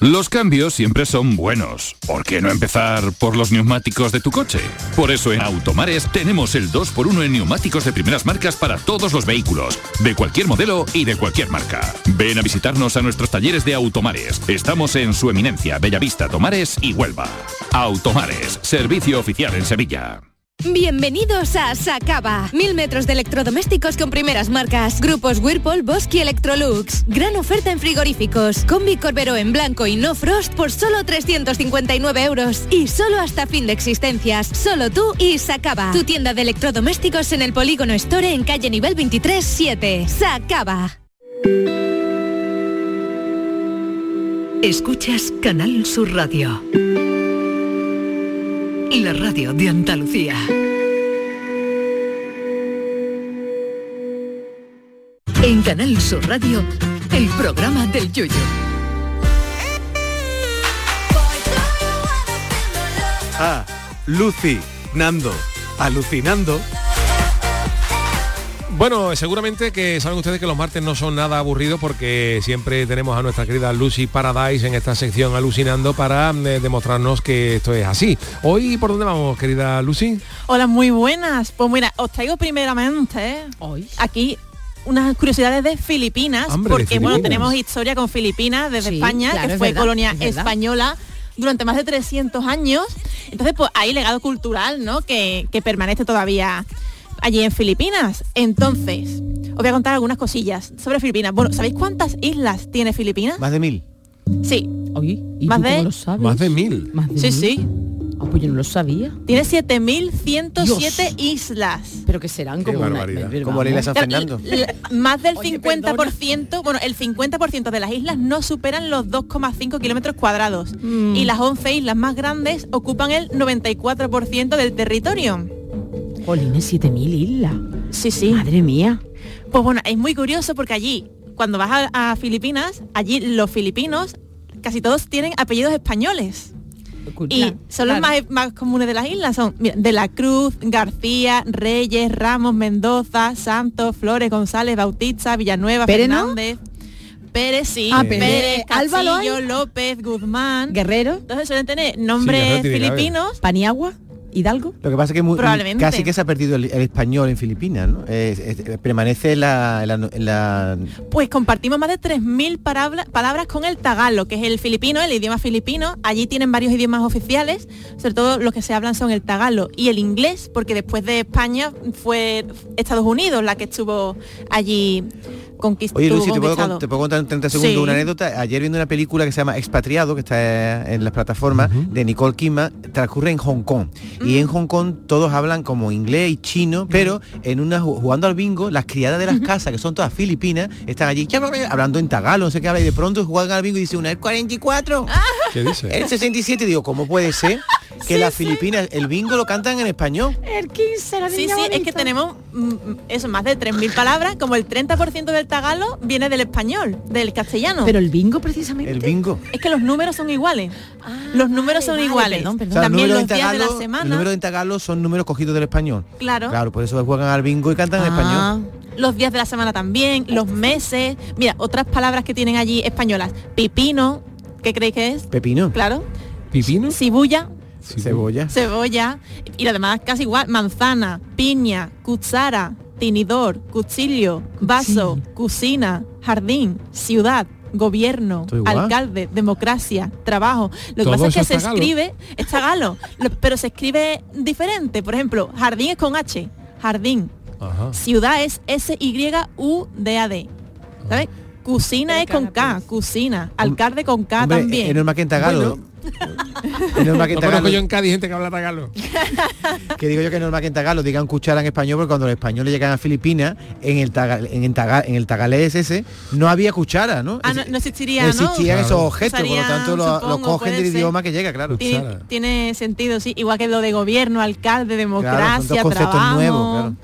Los cambios siempre son buenos. ¿Por qué no empezar por los neumáticos de tu coche? Por eso en Automares tenemos el 2x1 en neumáticos de primeras marcas para todos los vehículos, de cualquier modelo y de cualquier marca. Ven a visitarnos a nuestros talleres de Automares. Estamos en su eminencia, Bellavista, Tomares y Huelva. Automares, servicio oficial en Sevilla. Bienvenidos a Sacaba. Mil metros de electrodomésticos con primeras marcas. Grupos Whirlpool, Bosch y Electrolux. Gran oferta en frigoríficos. Combi Corbero en blanco y no frost por solo 359 euros. Y solo hasta fin de existencias. Solo tú y Sacaba. Tu tienda de electrodomésticos en el Polígono Store en calle nivel 23 7. Sacaba. Escuchas Canal Sur Radio. La radio de Andalucía. En Canal Sur Radio, el programa del yoyo. Ah, Lucy, Nando, alucinando. Bueno, seguramente que saben ustedes que los martes no son nada aburridos porque siempre tenemos a nuestra querida Lucy Paradise en esta sección alucinando para eh, demostrarnos que esto es así. Hoy, ¿por dónde vamos, querida Lucy? Hola, muy buenas. Pues mira, os traigo primeramente Hoy. aquí unas curiosidades de Filipinas, Hombre, de porque bueno, tenemos historia con Filipinas desde Sí, España, claro, que es fue verdad, colonia es española durante más de 300 años. Entonces, pues hay legado cultural, ¿no? Que, que permanece todavía allí en Filipinas. Entonces, os voy a contar algunas cosillas sobre Filipinas. Bueno, ¿sabéis cuántas islas tiene Filipinas? Más de mil. Sí. Oye, ¿y Más tú cómo de- lo sabes? Más de mil. Más de Sí, mil. sí. Ah, pues yo no lo sabía. Tiene 7.107 Dios. islas. Pero que serán Qué como una- barbaridad. pero Como la isla de San Claro, Fernando. más del Oye, 50%, bueno, el 50% de las islas no superan los 2,5 kilómetros cuadrados. Mm. Y las 11 islas más grandes ocupan el 94% del territorio. Jolines, 7000 islas. Sí, sí. Madre mía. Pues bueno, es muy curioso porque allí, cuando vas a, a Filipinas, allí los filipinos casi todos tienen apellidos españoles. Y son los más, más comunes de las islas. Son mira, De la Cruz, García, Reyes, Ramos, Mendoza, Santos, Flores, González, Bautista, Villanueva. Fernández. Pérez sí, Ah, Pérez, Pérez. Álvaro Castillo, hay. López, Guzmán. Guerrero, Entonces suelen tener nombres filipinos. Paniagua, Hidalgo. Lo que pasa es que muy- Probablemente. casi que se ha perdido el, el español en Filipinas, ¿no? Es- es- permanece la, Pues compartimos más de 3.000 palabra- palabras con el tagalo, que es el filipino, el idioma filipino. Allí tienen varios idiomas oficiales, sobre todo los que se hablan son el tagalo y el inglés, porque después de España fue Estados Unidos la que estuvo allí conquist- Oye, Lucy, ¿te puedo, te contar en 30 segundos Sí. una anécdota? Ayer viendo una película que se llama Expatriado, que está en las plataformas, de Nicole Kidman, transcurre en Hong Kong. Y en Hong Kong todos hablan como inglés y chino, pero en una ju- jugando al bingo, las criadas de las casas, que son todas filipinas, están allí hablando en tagalo, no sé qué habla, y de pronto juegan al bingo y dice una, el 44, ¿Qué dice? el 67, y digo, ¿cómo puede ser que las filipinas, el bingo lo cantan en español? El 15, la Sí, niña sí, es que tenemos mm, mm, eso, más de 3.000 palabras, como el 30% del tagalo viene del español, del castellano. Pero el bingo precisamente. El bingo. es que los números son iguales. los números son vale, iguales. perdón, O perdón. sea, También los días de la semana. Los números en tagalo son números cogidos del español. Claro. Claro, por eso juegan al bingo y cantan en Ah, español. Los días de la semana también, los meses. Mira, otras palabras que tienen allí españolas. Pipino, ¿qué creéis que es? Pepino. Claro. ¿Pipino? Cibulla, Cebolla. cebolla. Y lo demás casi igual. Manzana, piña, cuchara, tinidor, cuchillo, vaso, cocina, jardín, ciudad. Gobierno, alcalde, democracia, trabajo. Lo que Todo pasa es que se escribe, es tagalo, lo- pero se escribe diferente. Por ejemplo, jardín es con H, jardín. Ajá. Ciudad es S-Y-U-D-A-D. ¿Sabes? Cocina es con K, cocina. Alcalde con K Hombre, también. Es normal que en tagalo. Es normal que en No conozco yo en Cádiz gente que habla tagalo. Que digo yo que es normal que en tagalo digan cuchara en español, porque cuando los españoles llegan a Filipinas, en el tagal, en el tagal, en el tagalés ese, no había cuchara, ¿no? Ah, no, no existiría, no ¿no? existían esos objetos, por lo tanto lo, lo supongo, cogen del ser. idioma que llega, claro. Tiene, Cuchara. tiene sentido, sí. Igual que lo de gobierno, alcalde, Claro, son democracia, trabajo. nuevos, claro.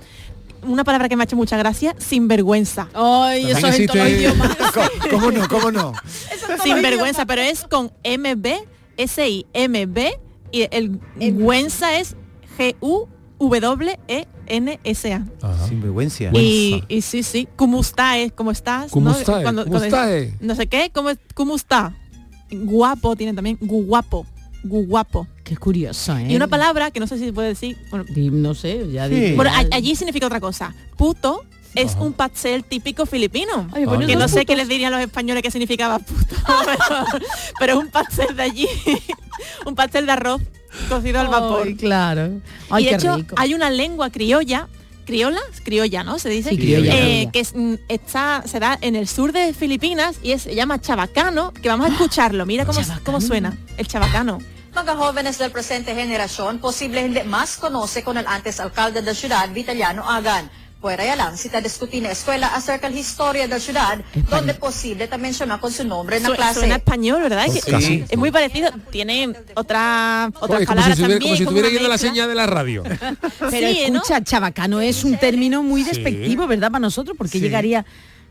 Una palabra que me ha hecho mucha gracia, sinvergüenza. Ay, eso es en todos los existe- idiomas. ¿Cómo, cómo no? ¿Cómo no? Sinvergüenza, pero es con MB, S-I-M-B, y el güenza es G-U-W-E-N-S-A. Sinvergüenza. Y, y sí, sí, ¿cómo está? es? ¿Cómo estás? ¿Cómo ¿no? está, eh? Cuando- ¿Cómo cuando- está, eh? No sé qué, ¿cómo, es- ¿cómo está? Guapo tiene también, guapo, guapo. Qué curioso, ¿eh? Y una palabra que no sé si se puede decir, bueno, No sé, ya Sí. bueno, allí significa otra cosa. Puto es un pastel típico filipino. Ay, bueno, que no sé qué les dirían los españoles que significaba puto, pero, pero es un pastel de allí, un pastel de arroz cocido al vapor. Ay, claro. Ay, y de hecho rico. hay una lengua criolla, criolla, criolla, ¿no? Se dice Sí, criolla, Eh, criolla. que es, mm, está, se da en el sur de Filipinas y es- se llama chabacano, que vamos a escucharlo. Mira cómo, cómo suena el chabacano. Mga jóvenes del presente henerasyon, posible hindi mas conoce con el antes alcalde de la ciudad, Vitaliano Agan. Fuera lang si discutir na eskwela acerca la historia de la ciudad, donde posible también menciona con su nombre en la Su- clase. Suena español, ¿verdad? Pues Que- casi. Es muy parecido. Tiene otra, otras Joder, como si palabras estuviera, también. como si estuviera yendo la señal de la radio. Pero Sí, ¿no? escucha, chabacano es un término muy Sí. despectivo, ¿verdad? Para nosotros, porque Sí. llegaría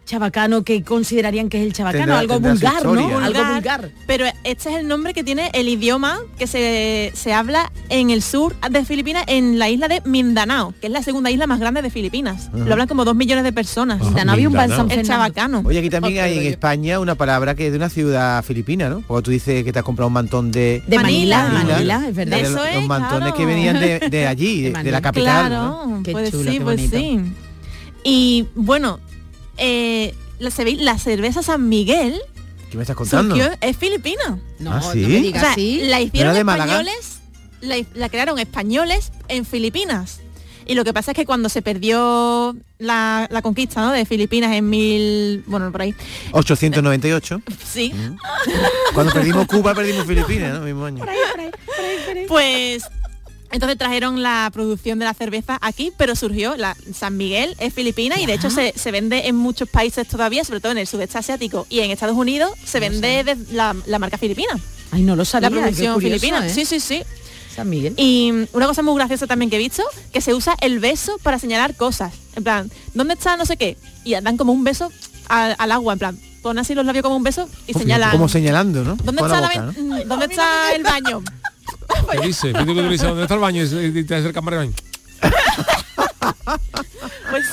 chabacano que considerarían que es el chabacano, Tendrá- algo tendrá vulgar, ¿no? Algo Vulgar. Pero este es el nombre que tiene el idioma que se, se habla en el sur de Filipinas, en la isla de Mindanao, que es la segunda isla más grande de Filipinas. Ajá. Lo hablan como dos millones de personas. Mindanao había un San El chabacano. Oye, aquí también hay en. España una palabra que es de una ciudad filipina, ¿no? Porque tú dices que te has comprado un mantón de... De Manila, Manila, es verdad. De Eso los, es, los mantones claro. que venían de, de allí, de, de la capital. Claro, ¿no? pues sí, pues sí. Y bueno, eh, la, cerve- la cerveza San Miguel ¿Qué me estás contando? surgió, es filipina. No, ¿Ah, sí? no me digas O sea, así. la ¿No hicieron españoles, la, la crearon españoles en Filipinas. Y lo que pasa es que cuando se perdió la, la conquista ¿no? de Filipinas en mil... Bueno, por ahí. 898. Sí. Cuando perdimos Cuba, perdimos Filipinas, ¿no? Mismo año. Pues entonces trajeron la producción de la cerveza aquí, pero surgió la San Miguel es filipina y de hecho se, se vende en muchos países todavía, sobre todo en el sudeste asiático y en Estados Unidos se vende de la, la marca filipina. Ay, no lo sabía. La producción curioso, filipina. ¿eh? Sí, sí, sí. San Miguel. Y una cosa muy graciosa también que he visto, que se usa el beso para señalar cosas. En plan, ¿dónde está no sé qué? Y dan como un beso al, al agua, en plan, pon así los labios como un beso y señalan. Como señalando, ¿no? ¿Dónde Con está, la boca, ¿dónde está el baño? ¿Qué dice? ¿dónde está el baño? Y te hace el camarero. Pues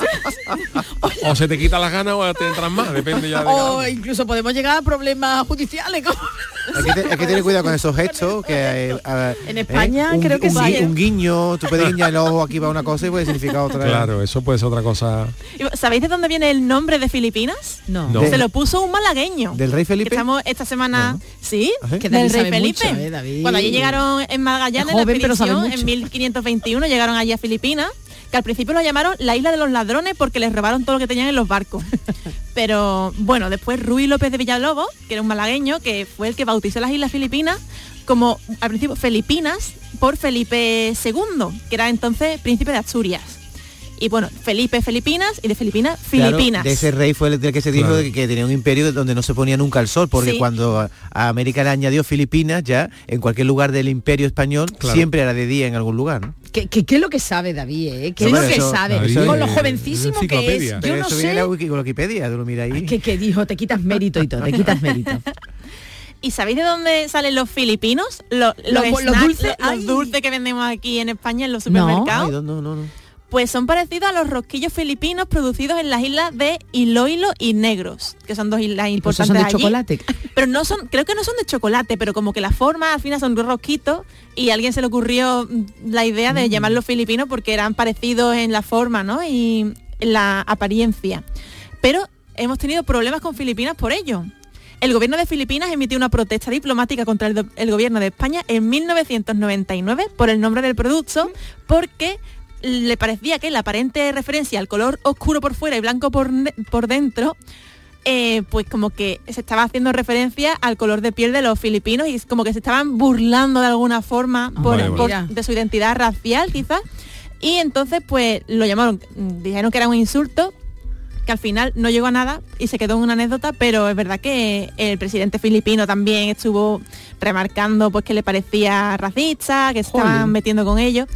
O se te quita las ganas o te entran más, depende ya de O incluso podemos llegar a problemas judiciales. como- Hay que, te- hay que tener cuidado con esos gestos que eh, a- En España un, creo que un, sí, ¿eh? un guiño, tú puedes guiñar el ojo aquí para una cosa y puede significar otra. Claro, eso puede ser otra cosa. ¿Sabéis de dónde viene el nombre de Filipinas? No. No. Se lo puso un malagueño. ¿Del rey Felipe? estamos esta semana, sí, Ajá. Que del rey Felipe. mucho, ¿eh, David? Cuando allí llegaron en Magallanes, Es joven, la expedición, en 1521 llegaron allí a Filipinas, que al principio lo llamaron la isla de los ladrones porque les robaron todo lo que tenían en los barcos. Pero bueno, después Ruy López de Villalobos, que era un malagueño, que fue el que bautizó las islas Filipinas como al principio Filipinas por Felipe II, que era entonces príncipe de Asturias. Y bueno, Felipe Filipinas y de Filipinas Claro, Filipinas. de ese rey fue el del que se dijo Claro. que tenía un imperio donde no se ponía nunca el sol, porque Sí. cuando a a América le añadió Filipinas, ya en cualquier lugar del imperio español Claro. siempre era de día en algún lugar. ¿no? ¿Qué, qué, qué es lo que sabe David? eh? ¿Qué No, es lo que eso- sabe? David, Con lo jovencísimo que es. Yo Pero no eso viene sé. en la Wiki- Wikipedia, tú lo miras ahí. ¿Qué, qué dijo? Te quitas mérito y todo, te quitas mérito. ¿Y sabéis de dónde salen los filipinos? Lo- los, Los- los snacks, dulces, los dulces que vendemos aquí en España en los No. supermercados. No, no, no. Pues son parecidos a los rosquillos filipinos producidos en las islas de Iloilo y Negros, que son dos islas Pues importantes son de allí. chocolate. Pero no son, creo que no son de chocolate, pero como que la forma al final son rosquitos y a alguien se le ocurrió mm, la idea Mm. de llamarlos filipinos porque eran parecidos en la forma, ¿no? Y en la apariencia. Pero hemos tenido problemas con Filipinas por ello. El gobierno de Filipinas emitió una protesta diplomática contra el, el gobierno de España en 1999 por el nombre del producto, porque le parecía que la aparente referencia al color oscuro por fuera y blanco por, por dentro, eh, pues como que se estaba haciendo referencia al color de piel de los filipinos y es como que se estaban burlando de alguna forma por- Vale, por- de su identidad racial quizás. Y entonces pues lo llamaron, dijeron que era un insulto, que al final no llegó a nada y se quedó en una anécdota, pero es verdad que el presidente filipino también estuvo remarcando pues que le parecía racista, que se estaban metiendo con ellos.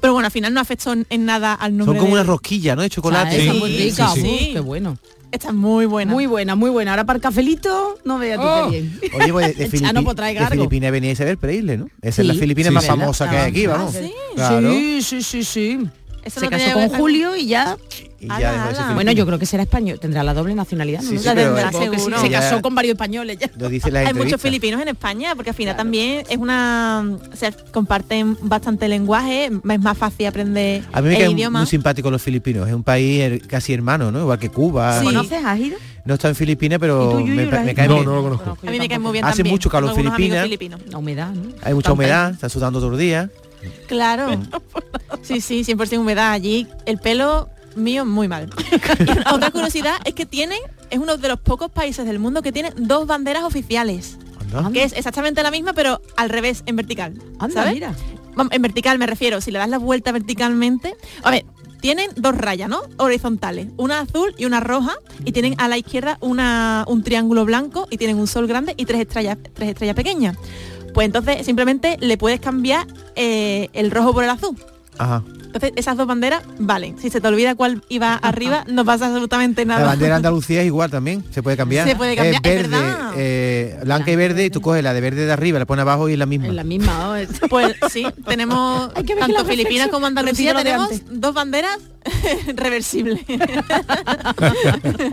Pero bueno, al final no afectó en- nada al nombre Son como de- una rosquilla, ¿no? De chocolate. Sí, muy rica, sí, qué bueno. Está muy buena. Muy buena, muy buena. Ahora para el cafelito, no veas tú Oh. qué bien. Oye, pues de. Filipinas venía Isabel Preisle, ¿no? Esa Sí, es la Filipina sí, más sí. famosa que hay aquí, Ah, vamos. sí. Claro. Sí, sí, sí, sí. Eso Se no casó con ver- Julio y ya. Y Ala, ya ser ala. Bueno, yo creo que será español, tendrá la doble nacionalidad. ¿no? Sí, sí, La pero- tendrá Supongo que sí, seguro. Se casó con varios españoles ya. Lo dice la Hay muchos filipinos en España porque al final también es una o sea, comparten bastante lenguaje, es más fácil aprender A mí me el idioma. muy simpáticos los filipinos. Es un país her- casi hermano, ¿no? Igual que Cuba. Sí. ¿Conoces? ¿Has ido? No está en Filipinas, pero ¿Y tú, me, me cae No, bien. no lo conozco. A mí me cae muy bien Hace también. mucho calor amigos Filipinas. filipinos. La humedad, ¿no? Hay mucha humedad, está sudando todo el día. Claro. Sí, sí, 100% humedad allí. El pelo mío muy mal. Otra curiosidad es que tienen, es uno de los pocos países del mundo que tienen dos banderas oficiales. Anda. Que es exactamente la misma, pero al revés, en vertical. Anda, ¿sabes? mira. En vertical me refiero, si le das la vuelta verticalmente. A ver, tienen dos rayas, ¿no? Horizontales, una azul y una roja, y tienen a la izquierda una, un triángulo blanco y tienen un sol grande y tres estrellas, tres estrellas pequeñas. Pues entonces simplemente le puedes cambiar eh, el rojo por el azul. Ajá. Entonces, esas dos banderas valen. Si se te olvida cuál iba arriba, no pasa absolutamente nada. La bandera de Andalucía es igual también, se puede cambiar. Se puede cambiar, Es es verde, verdad. eh, blanca y verde, y tú coges la de verde de arriba, la pones abajo y es la misma. La misma, Pues sí, tenemos que ver que tanto Filipinas como Andalucía tenemos dos banderas reversibles.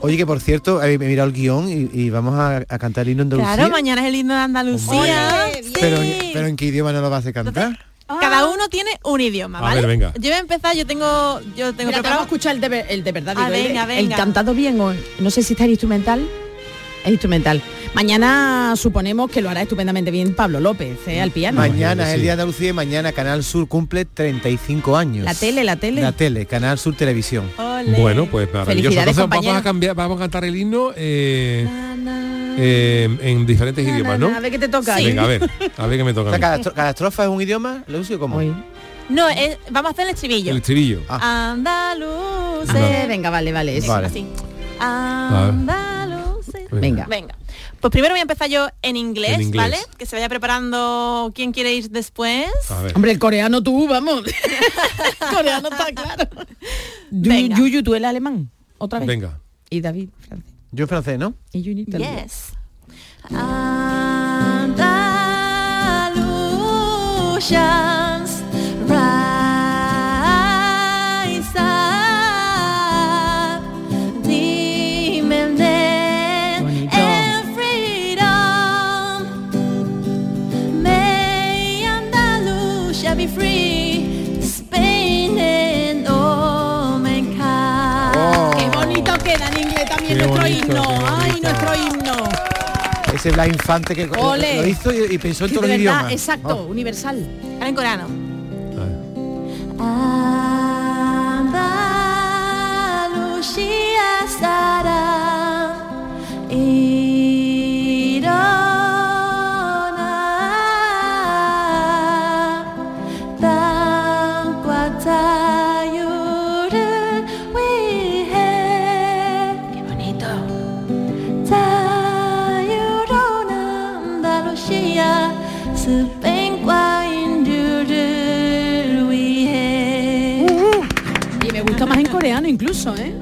Oye, que por cierto, he mirado el guion y, y vamos a, a cantar el himno Andalucía. Claro, mañana es el himno de Andalucía. pero, pero en qué idioma no lo vas a cantar? Cada uno tiene un idioma, A ¿vale? ver, venga. Yo voy a empezar, yo tengo, yo tengo Mira, te preparado. vamos a escuchar el de, ver- el de verdad. Ah, digo, el- venga, el, venga. cantado bien o no sé si está el instrumental. Es instrumental. Mañana suponemos que lo hará estupendamente bien Pablo López, ¿eh? al piano. Mañana es el Día de Andalucía y mañana Canal Sur cumple 35 años. La tele, la tele. La tele, Canal Sur Televisión. Bueno, pues maravilloso. Felicidades, Entonces vamos a cambiar, vamos a cantar el himno eh, eh, en diferentes idiomas, ¿no? A ver qué te toca. Venga, a ver, a ver qué me toca. O sea, cada, estro- cada estrofa es un idioma, lo uso como. No, es- vamos a hacer el estribillo. El estribillo. Ah. Andaluz. Eh, venga, vale, vale. eso. Vale. Así. Venga. Venga. Pues primero voy a empezar yo en inglés, En inglés. ¿vale? Que se vaya preparando quién quiere ir después. Hombre, el coreano tú, vamos. el coreano está claro. Venga. Yuyu, tú el alemán. Otra vez. Venga. Y David, francés. Yo en francés, ¿no? Y Juni italiano. Yes. Himno. Ay, nuestro himno. Ese Blas Infante que lo- Ole. lo hizo y, y pensó en todos los idiomas. exacto, universal. Ahora en coreano.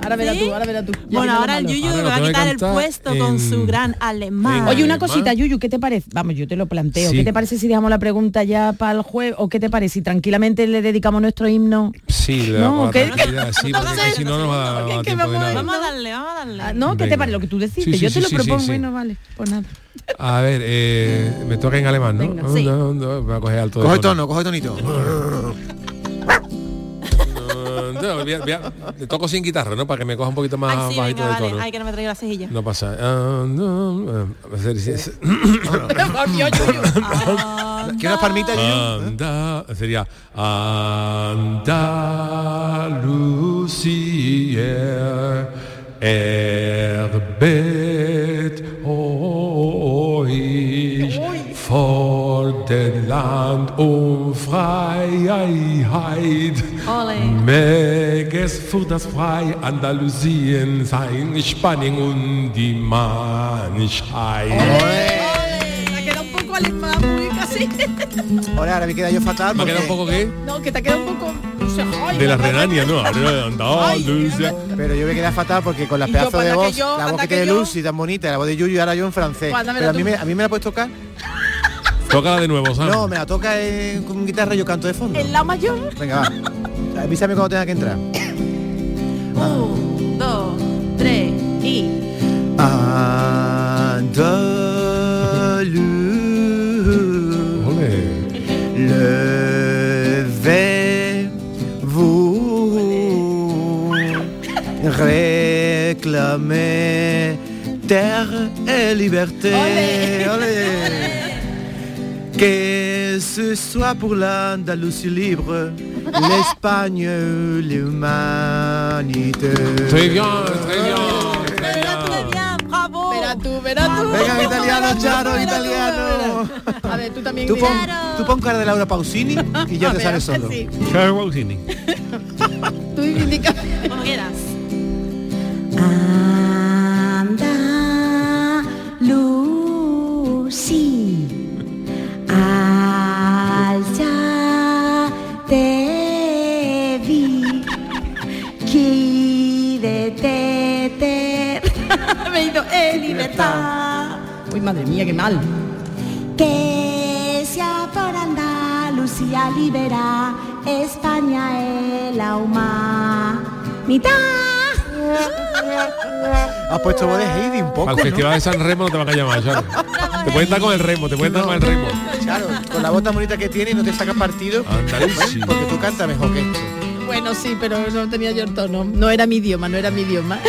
Ahora verás tú, ahora verás tú. Ya Bueno, ahora el. Yuyu Ahora me va a quitar el puesto con en- su gran alemán. Oye, una alemán. cosita, Yuyu, ¿qué te parece? Vamos, yo te lo planteo. Sí. ¿Qué te parece si dejamos la pregunta ya para el jueves? ¿O qué te parece si tranquilamente le dedicamos nuestro himno? Sí, la, No, ¿qué? sí, porque si no nos va a dar vamos a- nada. Vamos a darle, vamos a darle. Ah, ¿No? ¿Qué te parece? Lo que tú. Sí, sí, yo te lo propongo. sí. Bueno, vale. Pues nada. A ver, eh, me toca en alemán, ¿no? Venga, sí. No, no, voy a coger alto Coge tono, coge tonito. No, voy a- voy a- le toco sin guitarra, ¿no? Para que me coja un poquito más Ay, sí, bajito venga, de vale. tono. Ay, que no me traigo la cejilla. No pasa. Ah, no, ah, a ver si es- ¿Quieres unas palmitas, Yuyu? Anda, sería erbet euch vor dem Land um Freiheit. Ole. Möges für das freie Andalusien sein, Spanien und die quedado un poco alemán, muy casi. Ahora, ahora me queda yo fatal. ¿Me ha quedado un poco qué? No, que te ha quedado un poco... De la Renania, ¿no? Andalusia. Pero yo me quedé fatal porque con la Y yo, pedazo pues, de voz, yo, la voz que que tiene yo. Lucy tan bonita, la voz de Yuyu y ahora yo en francés. Pues, Pero a mí, me, a mí me la puedes tocar. Tócala de nuevo, Sam. No, me la toca eh, con guitarra y yo canto de fondo. El la mayor. Venga, va. Avísame cuando tenga que entrar. Un, dos, tres y. Levez-vous, réclamez terre et liberté. Olé. Que ce soit pour l'Andalousie libre, l'Espagne, l'humanité. Très bien, très bien, très bien. Bravo. Verás tú. Venga, italiano, Charo, italiano. A ver, tú también. Tú pon, tú pon cara de Laura Pausini y ya te ver, sale solo. sí. Charles Pausini. Tú indica. Como quieras. Andalucí, Al ya te vi, quídete, te me he ido en libertad. Uy, madre mía, qué mal. Que sea por Andalucía libera España el alma. ¡Mitad! Has puesto voz de Heidi un poco, Al ¿no? Festival de San Remo no te van a llamar, Charo. Te pueden dar con el remo, te pueden dar con el remo. Claro, con la voz tan bonita que tiene y no te saca partido. Andalucía. Porque tú cantas mejor que esto. Bueno, sí, pero no tenía yo el tono. No era mi idioma, no era mi idioma.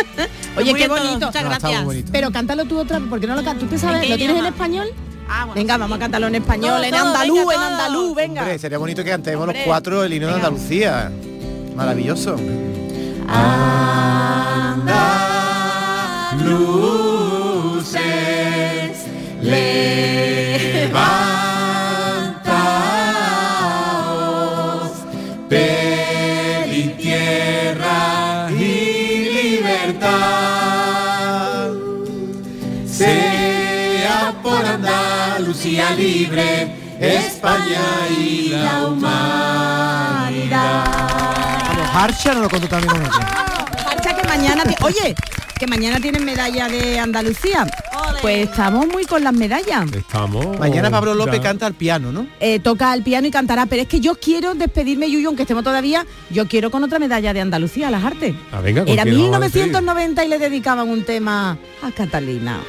Oye, Muy qué bonito. muchas gracias. bonito. Pero cántalo tú otra vez, porque no lo cantas. ¿Tú te sabes? ¿Lo tienes en español? Ah, bueno, Venga, sí. vamos a cantarlo en español, Todo, en andaluz, venga, en andaluz, venga. Hombre, sería bonito que cantemos los cuatro el himno de. Andalucía. Maravilloso. Luces, levantaos, pedid tierra y libertad. Sea por Andalucía libre, España y la humanidad. Harcha no lo contó también con ella. Marcha que mañana, oye, que mañana tienen medalla de Andalucía. Pues estamos muy con las medallas. Estamos. Mañana Pablo López ya. canta al piano, ¿no? Eh, toca el piano y cantará, pero es que yo quiero despedirme, Yuyu, aunque estemos todavía, yo quiero con otra medalla de Andalucía a las artes. Ah, venga, ¿con Era quién nos vamos a despedir? 1990 y le dedicaban un tema a Catalina.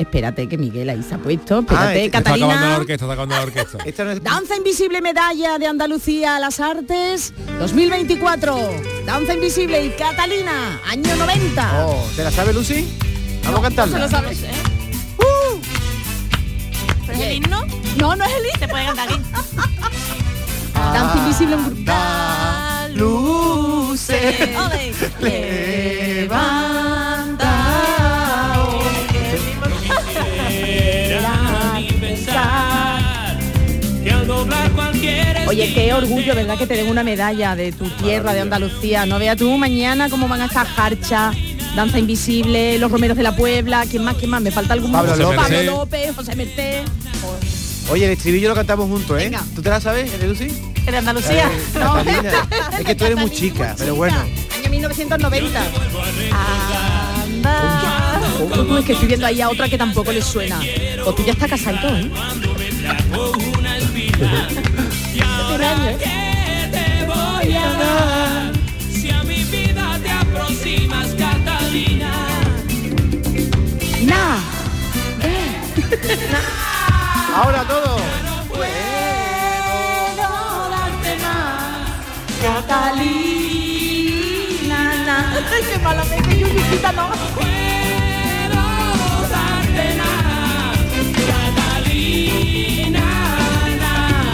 Espérate que Miguel ahí se ha puesto. Espérate, este- Está acabando la Catalina. orquesta, está acabando la orquesta. Esta no es- Danza Invisible Medalla de Andalucía a las Artes 2024. Danza Invisible y Catalina, año 90. Oh, ¿Te la sabes, Lucy? Vamos a cantarla. ¿Se lo sabes? ¿Pero es el himno? No, no es el Se puede cantar aquí. Danza Invisible en grupo. Luces. Oye, qué orgullo, ¿verdad? Que te den una medalla de tu tierra, de Andalucía. No veas tú mañana cómo van a estar Jarcha, Danza Invisible, Los Romeros de la Puebla. ¿Quién más? ¿Quién más? Me falta algún Pablo Pablo López. López, José Merced. Oye, el estribillo lo cantamos juntos, ¿eh? Venga. ¿Tú te la sabes, el de Lucy? ¿Es de Andalucía? Eh, Catalina. es que tú eres muy chica, pero bueno. Año 1990. Oh, tú, es que estoy viendo ahí a otra que tampoco le suena. O tú ya está casadito, ¿eh? Tiene años. Si a mi vida te aproximas, Catalina. Nah. Ahora todo. Catalina. na. Ay, qué malamente, yo chiquita no.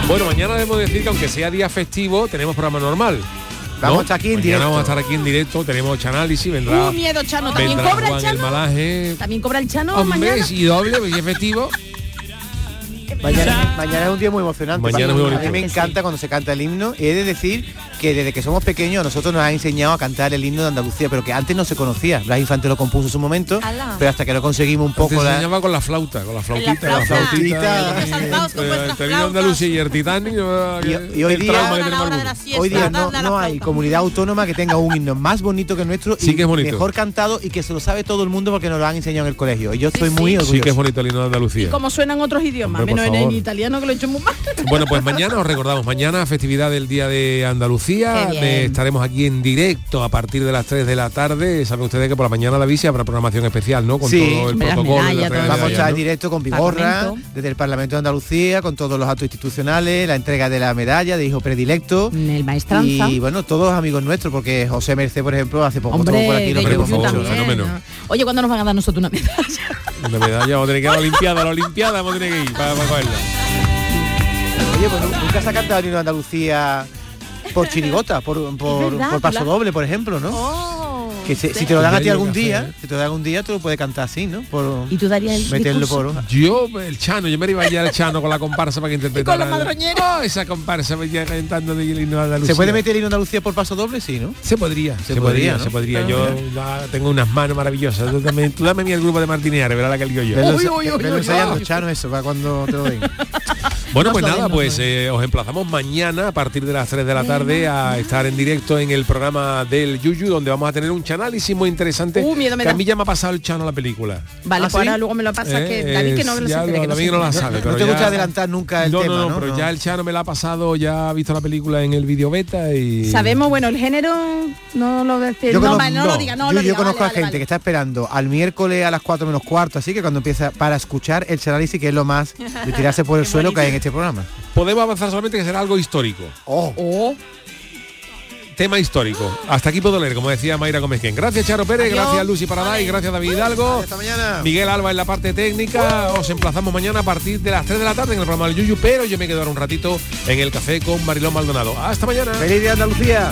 Bueno, mañana debemos decir que aunque sea día festivo, tenemos programa normal. Vamos a estar aquí en directo. vamos a estar aquí en directo, tenemos análisis, vendrá, Uh, miedo, Chano. ¿También vendrá cobra el Juan el Chano? Malaje. ¿También cobra el Chano Hombre, mañana? y doble, porque es festivo. Mañana, mañana es un día muy emocionante. Mañana es muy A mí me bonito. encanta cuando se canta el himno y he de decir que desde que somos pequeños nosotros nos han enseñado a cantar el himno de Andalucía, pero que antes no se conocía. Blas Infante lo compuso en su momento, Ala. pero hasta que lo conseguimos un poco la, enseñaba con la flauta, con la flautita, flauta. la flautita. Saltados con Eh, vino flautas. Andalucía y el Titanic. eh, Y- y hoy el día- la la siesta, Hoy día no, la no hay comunidad autónoma que tenga un himno más bonito que el nuestro Sí y que es bonito. mejor cantado y que se lo sabe todo el mundo porque nos lo han enseñado en el colegio. Y yo estoy muy Sí orgulloso. que es bonito el himno de Andalucía. Como suenan otros idiomas, Hombre, menos en, en italiano que lo he hecho muy mal. Bueno, pues mañana os recordamos, mañana festividad del Día de Andalucía. Eh, estaremos aquí en directo a partir de las 3 de la tarde. Saben ustedes que por la mañana la bici habrá programación especial, ¿no? Con Sí. todo el protocolo. medallas, todo Vamos a estar en directo con Vigorra, desde el Parlamento de Andalucía, con todos los actos institucionales, la entrega de la medalla de hijo predilecto. El maestranza. Y bueno, todos amigos nuestros, porque José Merced, por ejemplo, hace poco Hombre, por aquí. Hombre, por favor, fenómeno. ¿no? Oye, ¿cuándo nos van a dar nosotros una medalla? La medalla vamos a tener que ir a la Olimpiada, a la Olimpiada vamos a tener que ir para, para cogerla. Oye, pues nu- nunca se ha cantado de Andalucía por chirigota, por, por, verdad, por paso doble, por ejemplo, ¿no? Oh. que se- si te lo dan a ti algún día, hacer. si te lo dan algún día, tú lo puedes cantar así, ¿no? Por ¿Y tú darías el meterlo discurso? por... Yo, el Chano, yo me iba a llevar el Chano con la comparsa para que interpretara. con la madroñera. Oh, esa comparsa me iba cantando de el himno de Andalucía. ¿Se puede meter el himno de Andalucía por paso doble? Sí, ¿no? Se podría, se, Se podría, podría, ¿no? se podría. Ah, Yo tengo unas manos maravillosas. Tú, también- tú dame a mí el grupo de Martineares, verá la que lío yo. Uy, uy, uy, velo uy, ensayando, uy. Chano, eso, para cuando te lo den. Bueno, pues nada, pues eh, os emplazamos mañana a partir de las 3 de la tarde a estar en directo en el programa del Yuyu, donde vamos a tener un chanálisis muy interesante. Uh, miedo me que a da. mí ya me ha pasado el chano la película. Vale, ¿Ah, pues sí? ahora luego me lo pasa Eh, que David que no lo ya se entere, lo- que no David no la sabe, No pero te gusta ya- adelantar nunca el no, tema, no, ¿no? no, pero No. ya el Chano me la ha pasado, ya ha visto la película en el video beta y... Sabemos, bueno, el género no lo decir. Yo No, conozco, no lo diga, no yo, lo yo diga. conozco vale, a gente vale, que está esperando al miércoles a las 4 menos cuarto, así que cuando empieza para escuchar el análisis que es lo más de tirarse por el suelo que hay en este programa. Podemos avanzar solamente que será algo histórico. Oh. Oh, Tema histórico. Hasta aquí puedo leer, como decía Mayra Gómez. Gracias Charo Pérez, Adiós. gracias Lucy Paraday, gracias David Hidalgo. Hasta mañana. Miguel Alba en la parte técnica. Os emplazamos mañana a partir de las 3 de la tarde en el programa del Yuyu, pero yo me quedo ahora un ratito en el café con Marilón Maldonado. Hasta mañana. ¡Feliz día Andalucía!